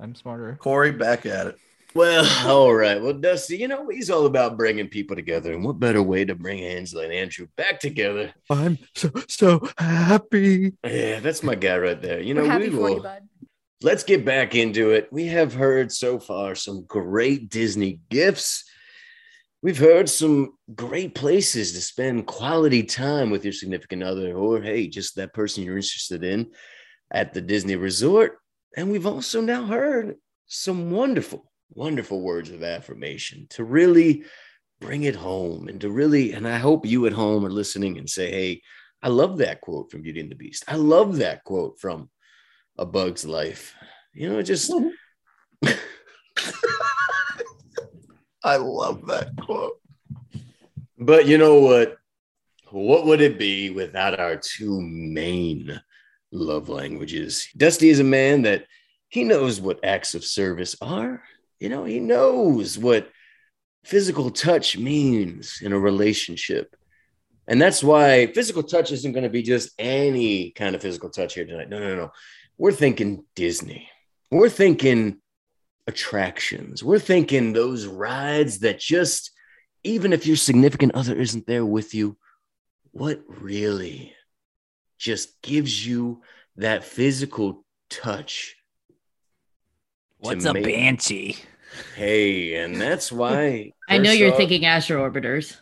Speaker 4: I'm smarter.
Speaker 2: Corey, back at it.
Speaker 1: Well, all right. Well, Dusty, you know, he's all about bringing people together. And what better way to bring Angela and Andrew back together?
Speaker 4: I'm so so happy.
Speaker 1: Yeah, that's my guy right there. You
Speaker 5: We're
Speaker 1: know,
Speaker 5: happy
Speaker 1: we
Speaker 5: for you,
Speaker 1: will.
Speaker 5: bud.
Speaker 1: Let's get back into it. We have heard so far some great Disney gifts. We've heard some great places to spend quality time with your significant other, or hey, just that person you're interested in at the Disney resort. And we've also now heard some wonderful, wonderful words of affirmation to really bring it home and to really, and I hope you at home are listening and say, hey, I love that quote from Beauty and the Beast. I love that quote from A Bug's Life. You know, just.
Speaker 2: I love that quote.
Speaker 1: But you know what? What would it be without our two main love languages? Dusty is a man that he knows what acts of service are. You know, he knows what physical touch means in a relationship. And that's why physical touch isn't going to be just any kind of physical touch here tonight. No, no, no. We're thinking Disney. We're thinking attractions. We're thinking those rides that just, even if your significant other isn't there with you, what really just gives you that physical touch?
Speaker 4: What's a
Speaker 1: make-
Speaker 4: banshee?
Speaker 1: Hey, and that's why
Speaker 3: I know you're
Speaker 1: Kershaw-
Speaker 3: thinking astro orbiters.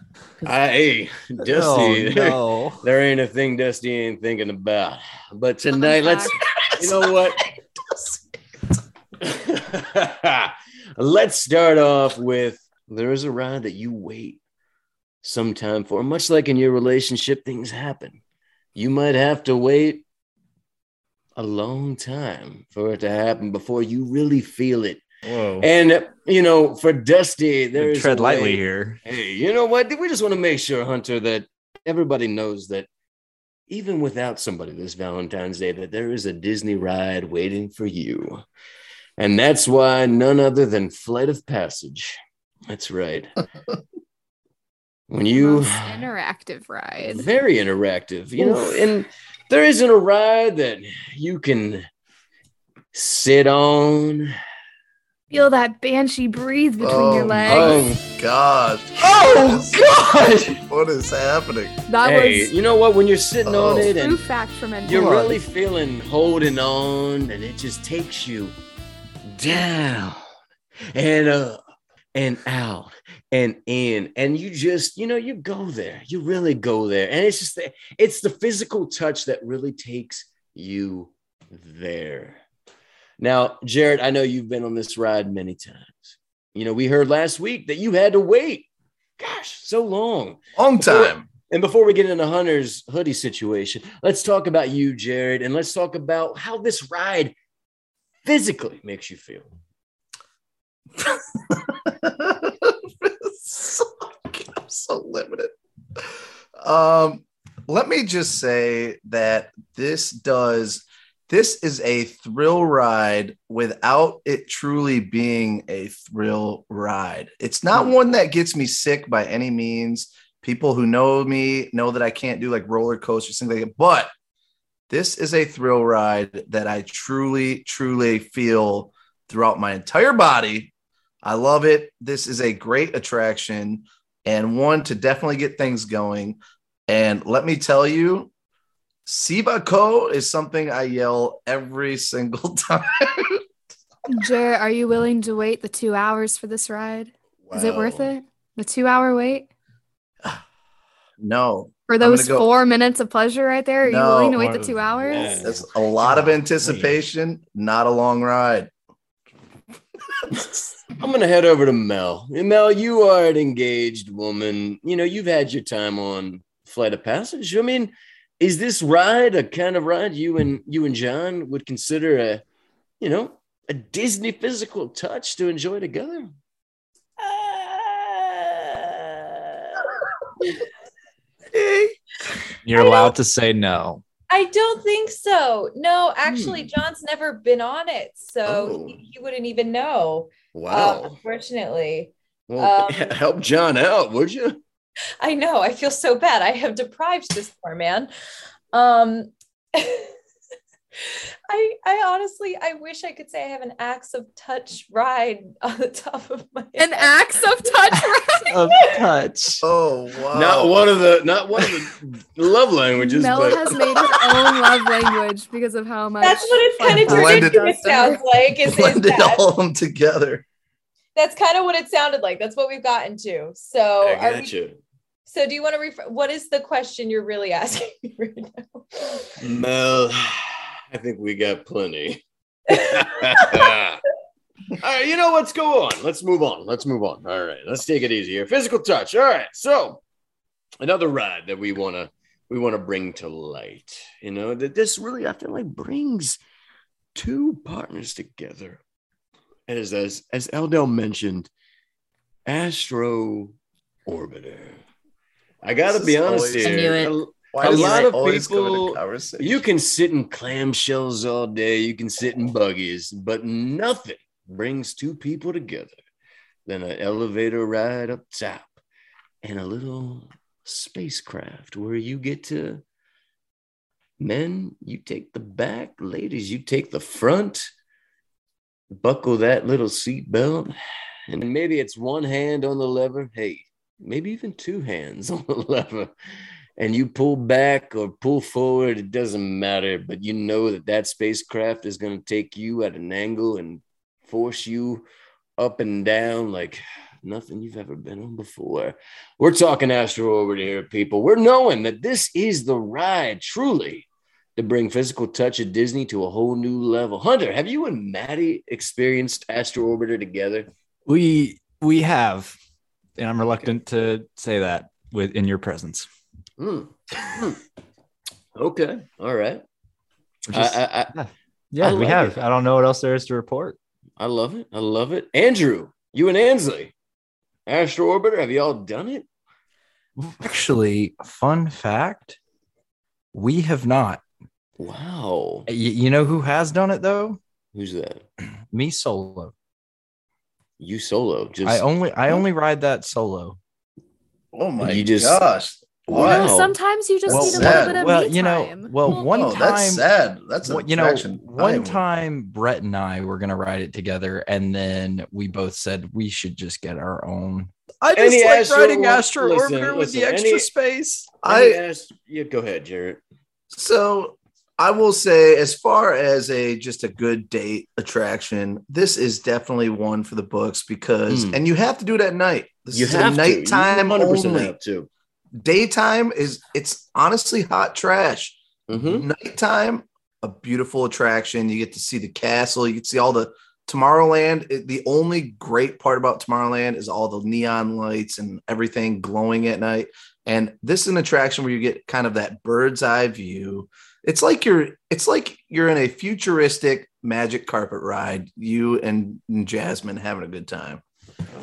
Speaker 1: I, hey, Dusty,
Speaker 4: Oh, no.
Speaker 1: there ain't a thing Dusty ain't thinking about. But tonight, let's, you know what? let's start off with there is a ride that you wait some time for. Much like in your relationship, things happen. You might have to wait a long time for it to happen before you really feel it.
Speaker 4: Whoa.
Speaker 1: And you know, for Dusty, there's
Speaker 4: Tread lightly here.
Speaker 1: Hey, you know what? We just want to make sure, Hunter, that everybody knows that even without somebody this Valentine's Day, that there is a Disney ride waiting for you. And that's why none other than Flight of Passage. That's right. when you
Speaker 5: Most interactive ride.
Speaker 1: very interactive, you know, and there isn't a ride that you can sit on.
Speaker 5: Feel that banshee breathe between your
Speaker 2: Oh,
Speaker 5: legs.
Speaker 1: Oh,
Speaker 2: Gosh.
Speaker 1: oh God!
Speaker 2: What is happening?
Speaker 5: that
Speaker 1: Hey,
Speaker 5: was
Speaker 1: you know what? When you're sitting
Speaker 2: Oh.
Speaker 1: on it and
Speaker 5: fact from
Speaker 1: you're really feeling holding on and it just takes you down and up and out and in. And you just you know you go there. You really go there. And it's just the, it's the physical touch that really takes you there. Now jared i know you've been on this ride many times. You know we heard last week that you had to wait gosh so long.
Speaker 2: Long time.
Speaker 1: and before we get into Hunter's hoodie situation, let's talk about you, Jared, and let's talk about how this ride physically makes you feel.
Speaker 2: so, I'm so limited. Um, let me just say that this does this is a thrill ride without it truly being a thrill ride. It's not one that gets me sick by any means. People who know me know that I can't do like roller coasters, things like that. But this is a thrill ride that I truly, truly feel throughout my entire body. I love it. This is a great attraction and one to definitely get things going. And let me tell you, Siba Sibako is something I yell every single time.
Speaker 5: Jer, are you willing to wait the two hours for this ride? Is it worth it? The two hour wait?
Speaker 2: No,
Speaker 5: For those
Speaker 2: go-
Speaker 5: four minutes of pleasure right there? Are you willing to wait the two hours?
Speaker 1: Yeah.
Speaker 2: that's a lot of anticipation, not a long ride.
Speaker 1: I'm gonna head over to Mel. Mel, you are an engaged woman. You know, you've had your time on Flight of Passage. I mean, is this ride a kind of ride you and you and John would consider a, you know, a Disney physical touch to enjoy together?
Speaker 4: You're allowed to say no.
Speaker 6: I don't think so. No, actually, John's never been on it, so
Speaker 1: Hmm. Oh.
Speaker 6: he, he wouldn't even know. uh,
Speaker 1: Wow.
Speaker 6: unfortunately,
Speaker 1: well,
Speaker 6: um,
Speaker 1: help John out, would you?
Speaker 6: I know. I feel so bad. I have deprived this poor man. Um, I I honestly I wish I could say I have an axe of touch ride on the top of my
Speaker 5: An
Speaker 6: head.
Speaker 5: axe of touch ride?
Speaker 4: Of touch.
Speaker 2: Oh wow!
Speaker 1: Not one of the not one of the love languages,
Speaker 5: Mel
Speaker 1: but
Speaker 5: has made her own love language because of how much.
Speaker 6: That's what it
Speaker 5: fun
Speaker 6: kind of
Speaker 5: touch
Speaker 2: Blended-
Speaker 6: ridiculous
Speaker 5: does to her.
Speaker 6: sounds like. Is, is
Speaker 2: blended
Speaker 6: that
Speaker 2: all of them together.
Speaker 6: That's kind of what it sounded like. That's what we've gotten to. So,
Speaker 1: I
Speaker 6: are we-
Speaker 1: gotcha.
Speaker 6: so do you want to refer? What is the question you're really asking me right now?
Speaker 1: Mel, I think we got plenty. All right, you know, let's go on. Let's move on. Let's move on. All right, let's take it easy here. Physical touch. All right, so another ride that we want to we want to bring to light. You know that this really I feel like brings two partners together. As as as Eldell mentioned, Astro Orbiter. I got to
Speaker 2: This
Speaker 1: be honest
Speaker 2: always-
Speaker 3: I knew
Speaker 1: here.
Speaker 2: Why
Speaker 1: A lot of
Speaker 2: always come into
Speaker 1: people- You can sit in clamshells all day, you can sit in buggies, but nothing brings two people together than an elevator ride up top and a little spacecraft where you get to men, you take the back, ladies, you take the front, buckle that little seatbelt, and maybe it's one hand on the lever. Hey, maybe even two hands on the lever and you pull back or pull forward, it doesn't matter. But you know that that spacecraft is going to take you at an angle and force you up and down like nothing you've ever been on before. We're talking Astro Orbiter here, people. We're knowing that this is the ride, truly, to bring physical touch at Disney to a whole new level. Hunter, have you and Maddie experienced Astro Orbiter together?
Speaker 4: We we have, and I'm reluctant to say that with in your presence.
Speaker 1: Hmm. Hmm. Okay. All right.
Speaker 4: Which
Speaker 1: I, I, I,
Speaker 4: yeah,
Speaker 1: I
Speaker 4: we have.
Speaker 1: it.
Speaker 4: I don't know what else there is to report.
Speaker 1: I love it. I love it. Andrew, you and Ansley, Astro Orbiter, have you all done it?
Speaker 7: Actually, fun fact, we have not.
Speaker 1: Wow.
Speaker 7: Y- you know who has done it though?
Speaker 1: Who's that?
Speaker 7: Me solo.
Speaker 1: You solo. Just
Speaker 7: I only I only ride that solo.
Speaker 2: oh my
Speaker 1: You just-
Speaker 2: gosh.
Speaker 5: You know, sometimes you just
Speaker 2: Well
Speaker 5: need a
Speaker 2: said.
Speaker 5: little bit of
Speaker 7: well,
Speaker 5: me
Speaker 7: you know,
Speaker 5: time.
Speaker 7: well, one
Speaker 2: oh,
Speaker 7: time
Speaker 2: that's sad. That's a
Speaker 7: you know,
Speaker 2: attraction
Speaker 7: one
Speaker 2: would-
Speaker 7: time Brett and I were gonna ride it together, and then we both said we should just get our own. I
Speaker 1: just Any like Astro riding Or- Astro listen, Orbiter with the extra any-
Speaker 7: space.
Speaker 1: I
Speaker 2: I
Speaker 1: asked, yeah, go ahead, Jared.
Speaker 2: so I will say, as far as a just a good date attraction, this is definitely one for the books because,
Speaker 1: Mm.
Speaker 2: and you have to do it at night. This
Speaker 1: You
Speaker 2: is
Speaker 1: have
Speaker 2: a
Speaker 1: to. You
Speaker 2: nighttime
Speaker 1: 100%
Speaker 2: only.
Speaker 1: have to.
Speaker 2: Daytime is it's honestly hot trash.
Speaker 1: Mhm.
Speaker 2: Nighttime, a beautiful attraction. You get to see the castle. You to see all the Tomorrowland. it- the only great part about Tomorrowland is all the neon lights and everything glowing at night. And this is an attraction where you get kind of that bird's eye view. It's like you're it's like you're in a futuristic magic carpet ride. You and Jasmine having a good time.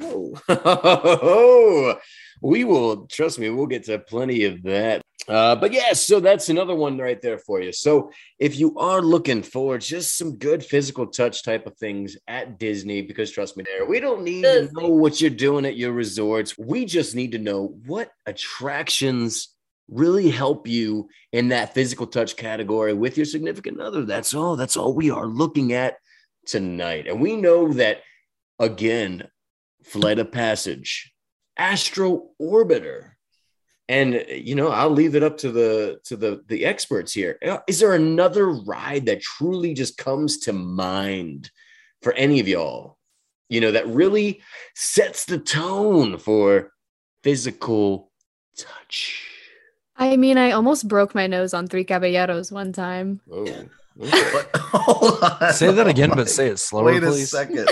Speaker 1: Oh, we will trust me. We'll get to plenty of that. Uh, but yeah, so that's another one right there for you. So if you are looking for just some good physical touch type of things at Disney, because trust me, there we don't need to know what you're doing at your resorts. We just need to know what attractions really help you in that physical touch category with your significant other. That's all. That's all we are looking at tonight. And we know that again, Flight of Passage, Astro Orbiter. And you know, I'll leave it up to the to the the experts here. Uh, there another ride that truly just comes to mind for any of y'all? You know, that really sets the tone for physical touch.
Speaker 5: I mean, I almost broke my nose on Three Caballeros one time.
Speaker 1: Oh, okay.
Speaker 2: Hold on.
Speaker 7: Say that again,
Speaker 2: Oh
Speaker 7: but say it slower,
Speaker 2: Wait a
Speaker 7: please.
Speaker 2: second.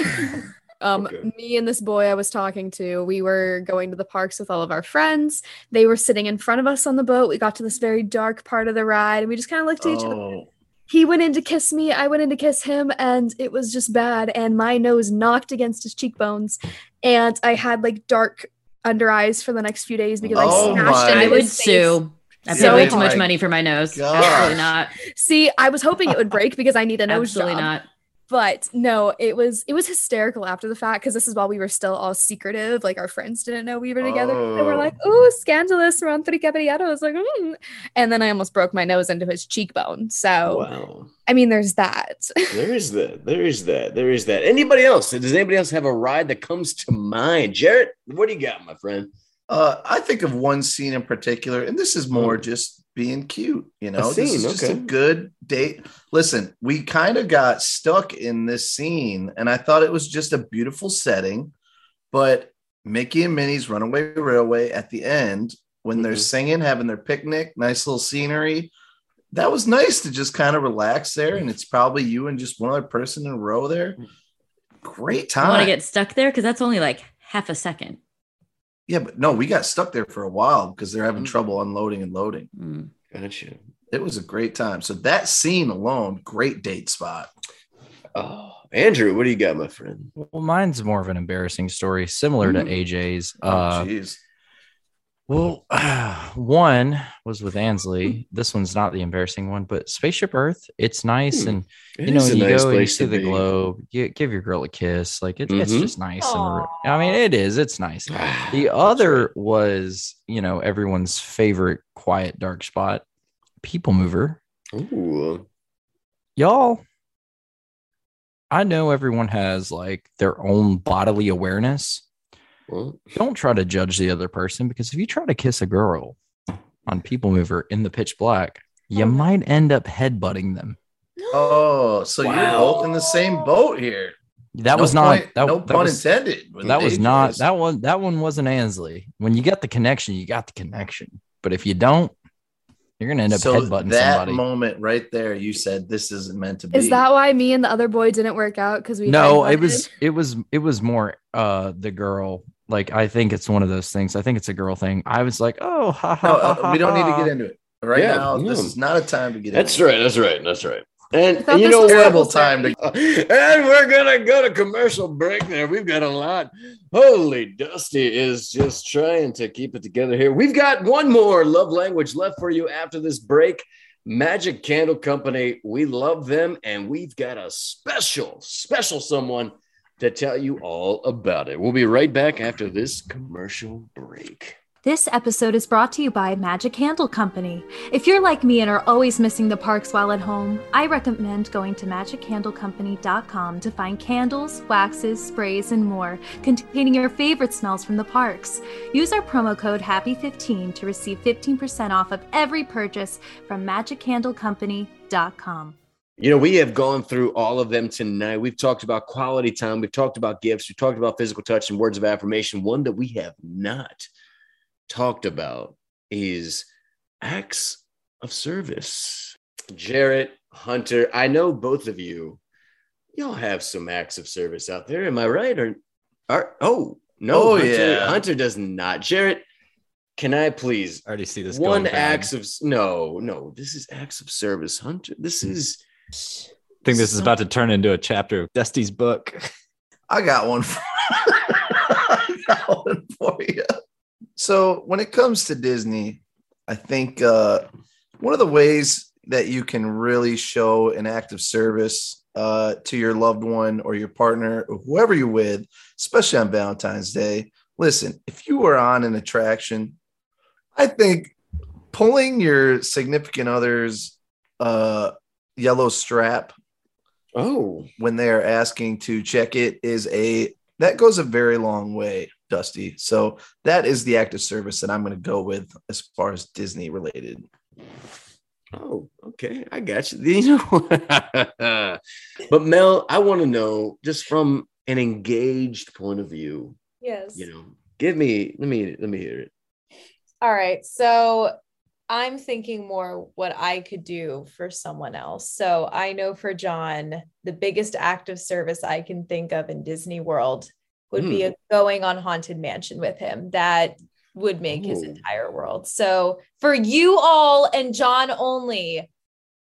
Speaker 5: Um,
Speaker 1: Okay.
Speaker 5: me and this boy I was talking to, we were going to the parks with all of our friends. They were sitting in front of us on the boat. We got to this very dark part of the ride, and we just kind of looked at each other.
Speaker 2: Oh,
Speaker 5: He went in to kiss me, I went in to kiss him, and it was just bad. And my nose knocked against his cheekbones, and I had like dark under eyes for the next few days because
Speaker 2: Oh
Speaker 5: I smashed
Speaker 2: my-
Speaker 5: into
Speaker 3: I would sue. I paid
Speaker 2: So
Speaker 3: way too much money for my nose.
Speaker 2: gosh.
Speaker 3: Absolutely not.
Speaker 5: See, I was hoping it would break because I need a nose
Speaker 3: Absolutely
Speaker 5: job.
Speaker 3: not.
Speaker 5: But no, it was it was hysterical after the fact because this is while we were still all secretive. Like our friends didn't know we were together. And we're
Speaker 2: Oh.
Speaker 5: like, "Ooh, scandalous!" Around three caballeros, like, mm. and then I almost broke my nose into his cheekbone. So
Speaker 1: wow.
Speaker 5: I mean, there's that.
Speaker 1: There is that. There is that. There is that. Anybody else? Does anybody else have a ride that comes to mind? Jarrett, what do you got, my friend?
Speaker 2: Uh, I think of one scene in particular, and this is more
Speaker 1: Oh.
Speaker 2: just being cute. You know,
Speaker 1: A
Speaker 2: this
Speaker 1: scene,
Speaker 2: is just
Speaker 1: okay.
Speaker 2: a good date. Listen, we kind of got stuck in this scene, and I thought it was just a beautiful setting. But Mickey and Minnie's Runaway Railway at the end, when they're
Speaker 1: Mhm.
Speaker 2: singing, having their picnic, nice little scenery. That was nice to just kind of relax there. And it's probably you and just one other person in a row there. Great
Speaker 3: I want to get stuck there because that's only like half a second.
Speaker 2: Yeah, but no, we got stuck there for a while because they're having
Speaker 1: Mm.
Speaker 2: trouble unloading and loading.
Speaker 3: Mm.
Speaker 1: Gotcha.
Speaker 2: It was a great time. So that scene alone, great date spot.
Speaker 1: Oh, Andrew, what do you got, my friend?
Speaker 7: Well, mine's more of an embarrassing story, similar to AJ's.
Speaker 2: Oh,
Speaker 7: Uh,
Speaker 2: jeez.
Speaker 7: Well, one was with Ansley. This one's not the embarrassing one, but Spaceship Earth. It's nice,
Speaker 1: Hmm.
Speaker 7: and
Speaker 1: It
Speaker 7: you know, you
Speaker 1: nice
Speaker 7: go and you see
Speaker 1: to
Speaker 7: the
Speaker 1: be.
Speaker 7: globe. You give your girl a kiss. Like it, it's
Speaker 1: Mhm.
Speaker 7: just nice. And, I mean, it is. It's nice. The other was, you know, everyone's favorite quiet dark spot, People Mover.
Speaker 1: Ooh.
Speaker 7: Y'all, I know everyone has like their own bodily awareness.
Speaker 1: Well,
Speaker 7: Don't try to judge the other person because if you try to kiss a girl on People Mover in the pitch black, you
Speaker 6: Oh,
Speaker 7: might end up headbutting them.
Speaker 2: Oh, so you're both in the same boat here.
Speaker 7: That
Speaker 2: No
Speaker 7: was not
Speaker 2: point-
Speaker 7: that,
Speaker 2: no
Speaker 7: that
Speaker 2: pun
Speaker 7: was,
Speaker 2: intended.
Speaker 7: that was
Speaker 2: AJ's.
Speaker 7: not that one that one wasn't Ansley. When you got the connection, you got the connection. But if you don't, you're gonna end up
Speaker 2: so
Speaker 7: headbutting
Speaker 2: that
Speaker 7: somebody.
Speaker 2: moment right there, you said this isn't meant to be.
Speaker 5: Is that why me and the other boy didn't work out? Because we
Speaker 7: no, it was it was it was more uh the girl. Like I think it's one of those things. I think it's a girl thing. I was like, oh, ha, ha,
Speaker 2: No,
Speaker 7: ha,
Speaker 2: uh, we don't need to get into it right
Speaker 1: Yeah,
Speaker 2: now. This is not a time to get.
Speaker 1: That's
Speaker 2: into
Speaker 1: right. That's right. That's right. And, and you know what?
Speaker 2: Terrible time to.
Speaker 1: and we're gonna go to commercial break there. We've got a lot. Holy Dusty is just trying to keep it together here. We've got one more love language left for you after this break. Magic Candle Company. We love them, and we've got a special, special someone to tell you all about it. We'll be right back after this commercial break.
Speaker 9: This episode is brought to you by Magic Candle Company. If you're like me and are always missing the parks while at home, I recommend going to magiccandlecompany.com to find candles, waxes, sprays, and more containing your favorite smells from the parks. Use our promo code HAPPY15 to receive 15% off of every purchase from magiccandlecompany.com.
Speaker 1: You know, we have gone through all of them tonight. We've talked about quality time. We've talked about gifts. We've talked about physical touch and words of affirmation. One that we have not talked about is acts of service. Jarrett, Hunter, I know both of you, y'all have some acts of service out there. Am I right? Or, or oh, no,
Speaker 2: Oh,
Speaker 1: Hunter,
Speaker 2: yeah.
Speaker 1: Hunter does not. Jarrett, can I please
Speaker 4: I already see this.
Speaker 1: one acts of no, no, this is acts of service, Hunter. This hmm. is
Speaker 4: I think this is about to turn into a chapter of Dusty's book.
Speaker 2: I got one. For, I got one for you. So when it comes to Disney, I think uh, one of the ways that you can really show an act of service uh, to your loved one or your partner or whoever you're with, especially on Valentine's Day. Listen, if you are on an attraction, I think pulling your significant other's uh, yellow strap
Speaker 1: oh
Speaker 2: when they're asking to check it is a that goes a very long way, Dusty. So that is the act of service that I'm going to go with as far as Disney related.
Speaker 1: Oh, okay. I got you. You know, but Mel, I want to know just from an engaged point of view,
Speaker 6: Yes.
Speaker 1: you know, give me, let me, let me hear it.
Speaker 6: All right. So I'm thinking more what I could do for someone else. So I know for John, the biggest act of service I can think of in Disney World would be a going on Haunted Mansion with him. That would make his entire world. So for you all and John only,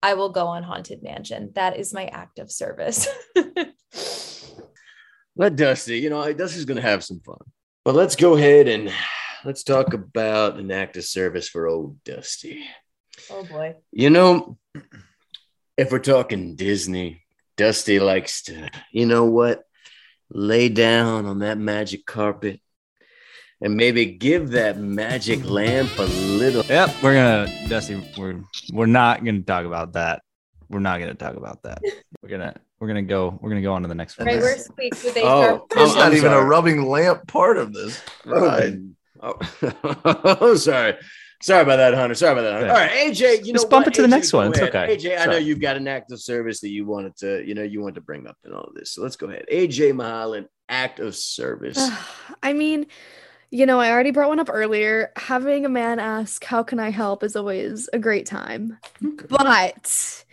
Speaker 6: I will go on Haunted Mansion. That is my act of service.
Speaker 1: Let Dusty, you know, Dusty's going to have some fun. But let's go ahead and let's talk about an act of service for old Dusty.
Speaker 6: oh boy.
Speaker 1: You know, if we're talking Disney, Dusty likes to, you know what, lay down on that magic carpet and maybe give that magic lamp a little.
Speaker 4: Yep, we're gonna Dusty. We're we're not gonna talk about that. We're not gonna talk about that. We're gonna we're gonna go. We're gonna go on to the next one.
Speaker 6: Right, where's Squeak with
Speaker 1: Oh,
Speaker 6: HR?
Speaker 1: I'm-
Speaker 2: There's not even
Speaker 1: sorry.
Speaker 2: a rubbing lamp part of this. Right.
Speaker 1: Oh, oh sorry. Sorry about that, Hunter. Sorry about that. Hunter.
Speaker 4: Yeah.
Speaker 1: All right, AJ. You know
Speaker 4: Just bump
Speaker 1: what?
Speaker 4: it to the
Speaker 1: AJ,
Speaker 4: next one. It's
Speaker 1: ahead.
Speaker 4: okay.
Speaker 1: AJ, I know you've got an act of service that you wanted to, you know, you wanted to bring up in all of this. So let's go ahead. AJ Mulholland, act of service.
Speaker 5: I mean, you know, I already brought one up earlier. Having a man ask, How can I help? is always a great time. But,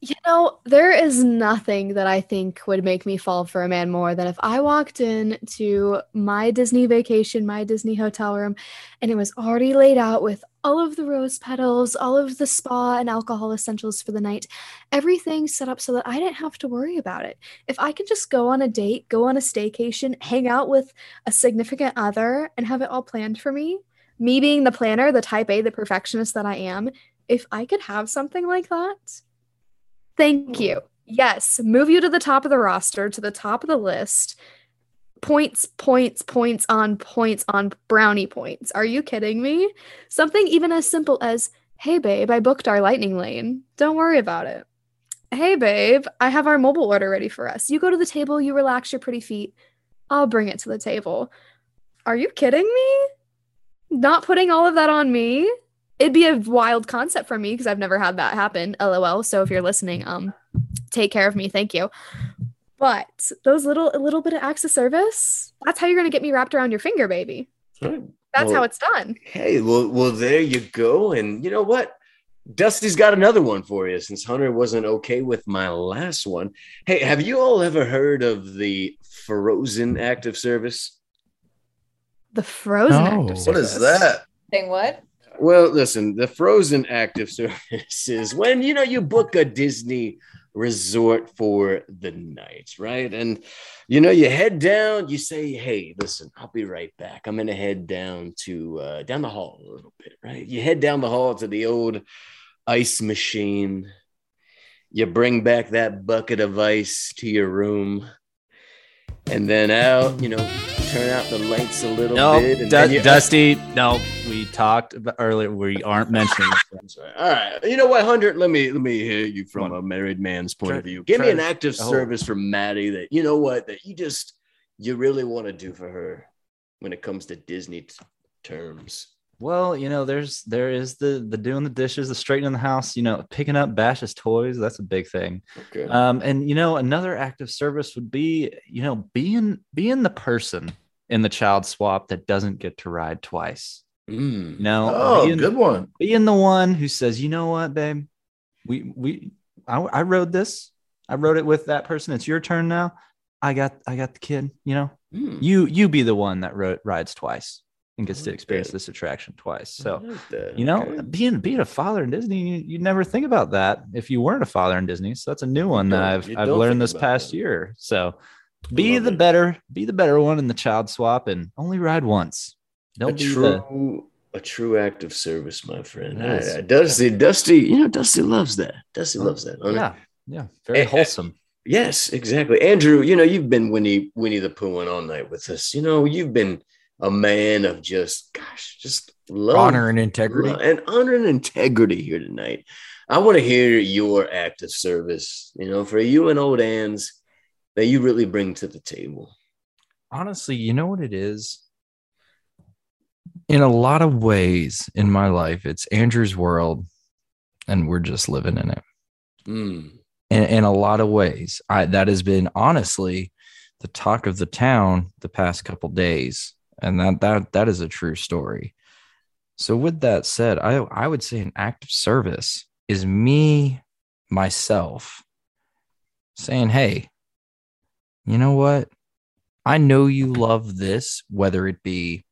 Speaker 5: you know, there is nothing that I think would make me fall for a man more than if I walked in to my Disney vacation, my Disney hotel room, and it was already laid out with all of the rose petals, all of the spa and alcohol essentials for the night, everything set up so that I didn't have to worry about it. If I could just go on a date, go on a staycation, hang out with a significant other, and have it all planned for me, me being the planner, the type A, the perfectionist that I am, if I could have something like that, thank you. Yes, move you to the top of the roster, to the top of the list. Points, points, points on points on brownie points. Are you kidding me? Something even as simple as, hey, babe, I booked our lightning lane. Don't worry about it. Hey, babe, I have our mobile order ready for us. You go to the table, you relax your pretty feet. I'll bring it to the table. Are you kidding me? Not putting all of that on me? It'd be a wild concept for me because I've never had that happen. LOL. So if you're listening, um, take care of me. Thank you. But those little a little bit of acts of service, that's how you're gonna get me wrapped around your finger, baby.
Speaker 1: All right.
Speaker 5: That's
Speaker 1: Well,
Speaker 5: how it's done.
Speaker 1: Hey, well, well, there you go. And you know what? Dusty's got another one for you since Hunter wasn't okay with my last one. Hey, have you all ever heard of the Frozen Act of Service?
Speaker 5: The frozen act
Speaker 7: No.
Speaker 5: of service.
Speaker 2: is that?
Speaker 6: Thing what?
Speaker 1: Well, listen, the Frozen Active Service is when you know you book a Disney resort for the night, right? And you know you head down, you say, "Hey, listen, I'll be right back. I'm gonna head down to uh, down the hall a little bit, right?" You head down the hall to the old ice machine. You bring back that bucket of ice to your room, and then out, you know, turn out the lights a little
Speaker 4: No,
Speaker 1: bit. And
Speaker 4: Du- Dusty. No, we talked about earlier. We aren't mentioning. this.
Speaker 1: That's right. All right. You know what, Hunter? Let me let me hear you from a married man's point
Speaker 4: Try-
Speaker 1: of view. Give me an
Speaker 4: to-
Speaker 1: active service from Maddie that you know what that you just you really want to do for her when it comes to Disney t- terms.
Speaker 4: Well, you know, there's there is the the doing the dishes, the straightening the house. You know, picking up Bash's toys. That's a big thing.
Speaker 1: Okay.
Speaker 4: Um, and you know, another act of service would be, you know, being being the person in the child swap that doesn't get to ride twice.
Speaker 1: Mm.
Speaker 4: You know,
Speaker 2: Oh,
Speaker 4: being,
Speaker 2: good one.
Speaker 4: being the one who says, you know what, babe, we we I, I rode this. I rode it with that person. It's your turn now. I got I got the kid. You know,
Speaker 1: Mm.
Speaker 4: you you be the one that ro- rides twice and gets to experience
Speaker 1: that.
Speaker 4: this attraction twice. So
Speaker 1: like
Speaker 4: you know,
Speaker 1: Okay.
Speaker 4: being being a father in Disney, you, you never think about that if you weren't a father in Disney. So that's a new one that. I've I've learned this past
Speaker 1: that.
Speaker 4: year. So be
Speaker 1: love
Speaker 4: the
Speaker 1: it.
Speaker 4: better, be the better one in the child swap, and only ride once.
Speaker 1: a
Speaker 4: Don't be the
Speaker 1: true a true act of service, my friend.
Speaker 4: It is.
Speaker 1: I- I- Dusty, Dusty, you know, Dusty loves that. Dusty loves that. Hunter.
Speaker 4: yeah, yeah, very
Speaker 1: eh,
Speaker 4: wholesome.
Speaker 1: Yes, exactly. Andrew, you know, you've been Winnie Winnie the Pooh all night with us. You know, you've been a man of just gosh, just love
Speaker 7: Honor and integrity.
Speaker 1: lo- and honor and integrity here tonight. I want to hear your act of service, you know, for you and old Ann's that you really bring to the table.
Speaker 7: honestly, you know what it is? In a lot of ways in my life, it's Andrew's world, and we're just living in it.
Speaker 1: Mm.
Speaker 7: In, in a lot of ways, I, that has been honestly the talk of the town the past couple days, and that that that is a true story. So, with that said, I I would say an act of service is me myself saying, "Hey, you know what? I know you love this, whether it be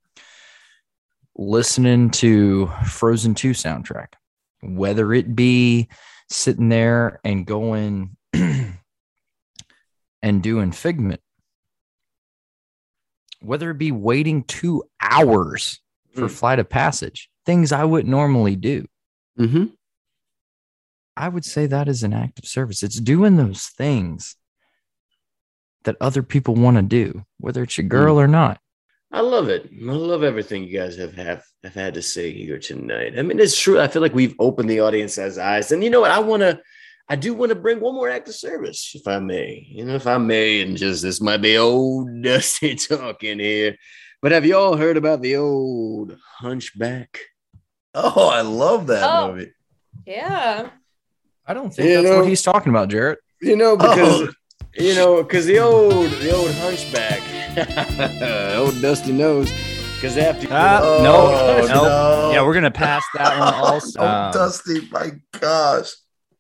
Speaker 7: listening to Frozen 2 soundtrack, whether it be sitting there and going and doing Figment, whether it be waiting two hours for
Speaker 1: Mm.
Speaker 7: Flight of Passage, things I wouldn't normally do.
Speaker 1: Mm-hmm.
Speaker 7: I would say that is an act of service. It's doing those things that other people want to do, whether it's your girl hmm. or not.
Speaker 1: I love it. I love everything you guys have, have have had to say here tonight. I mean, it's true. I feel like we've opened the audience's eyes, and you know what? I want to, I do want to bring one more act of service, if I may. You know, if I may, and just this might be old Dusty talking here, but have you all heard about the old Hunchback
Speaker 2: Oh, I love that
Speaker 6: Oh.
Speaker 2: movie.
Speaker 6: Yeah.
Speaker 7: I don't think
Speaker 1: You
Speaker 7: that's
Speaker 1: know-
Speaker 7: what he's talking about, Jarrett.
Speaker 1: You know, because
Speaker 2: Oh.
Speaker 1: You know, because the old the old hunchback, old Dusty Nose. because after
Speaker 4: Ah,
Speaker 2: Oh,
Speaker 4: no, no.
Speaker 2: no.
Speaker 4: Yeah, we're gonna pass that one also.
Speaker 2: Oh,
Speaker 4: Um,
Speaker 2: Dusty, my gosh.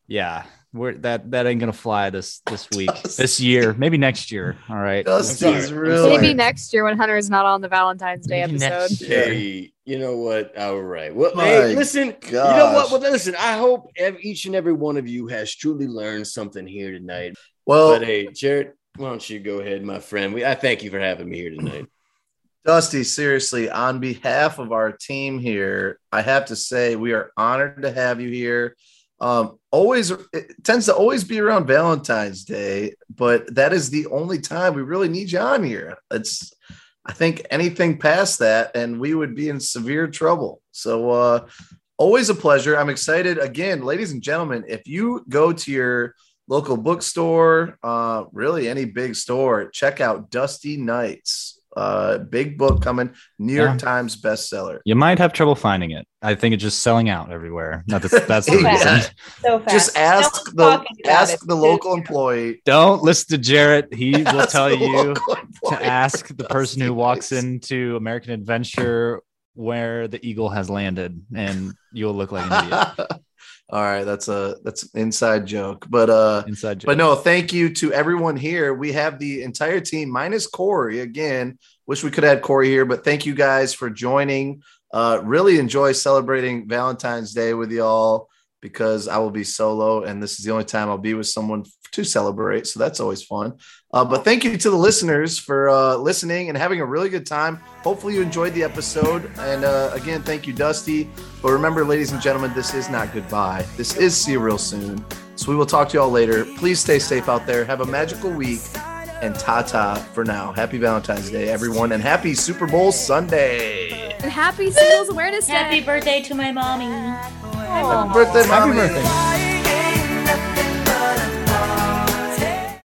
Speaker 4: yeah, we're that that ain't gonna fly this this week,
Speaker 2: Dusty.
Speaker 4: this year, maybe next year. All right.
Speaker 2: Dusty's really.
Speaker 5: Maybe next year when Hunter is not on the Valentine's Day
Speaker 7: Maybe
Speaker 5: episode.
Speaker 7: next.
Speaker 1: Hey, you know what? All right. Well,
Speaker 2: My
Speaker 1: hey, listen. You know what?
Speaker 2: gosh.
Speaker 1: Well, listen. I hope each and every one of you has truly learned something here tonight.
Speaker 2: Well,
Speaker 1: But hey, Jarrett, why don't you go ahead, my friend? We I thank you for having me here tonight.
Speaker 2: Dusty, seriously, on behalf of our team here, I have to say we are honored to have you here. Um, always it tends to always be around Valentine's Day, but that is the only time we really need you on here. It's I think anything past that, and we would be in severe trouble. So uh always a pleasure. I'm excited again, ladies and gentlemen. If you go to your local bookstore, uh, really any big store, check out Dusty Nights. Uh, big book coming, New York
Speaker 4: Yeah.
Speaker 2: Times bestseller.
Speaker 4: You might have trouble finding it. I think it's just selling out everywhere. No, that's that's the
Speaker 2: Yeah.
Speaker 4: reason.
Speaker 6: So fast.
Speaker 2: Just ask
Speaker 6: one's
Speaker 2: the ask the local employee.
Speaker 4: Don't listen to Jarrett. He will tell you to ask the person who walks
Speaker 2: Nights.
Speaker 4: into American Adventure where the eagle has landed, and you'll look like an idiot.
Speaker 2: All right, that's a that's an inside joke, but uh,
Speaker 4: Inside joke.
Speaker 2: but no, thank you to everyone here. We have the entire team minus Corey again. Wish we could have had Corey here, but thank you guys for joining. Uh, really enjoy celebrating Valentine's Day with y'all because I will be solo, and this is the only time I'll be with someone to celebrate. So that's always fun. Uh, but thank you to the listeners for uh, listening and having a really good time. Hopefully, you enjoyed the episode. And uh, again, thank you, Dusty. But remember, ladies and gentlemen, this is not goodbye. This is see you real soon. So we will talk to y'all later. Please stay safe out there. Have a magical week. And ta ta for now. Happy Valentine's Day, everyone, and happy Super Bowl Sunday.
Speaker 5: And happy Singles Awareness Day.
Speaker 3: Happy birthday to my mommy.
Speaker 2: Happy birthday,
Speaker 4: Happy
Speaker 2: mommy.
Speaker 4: birthday.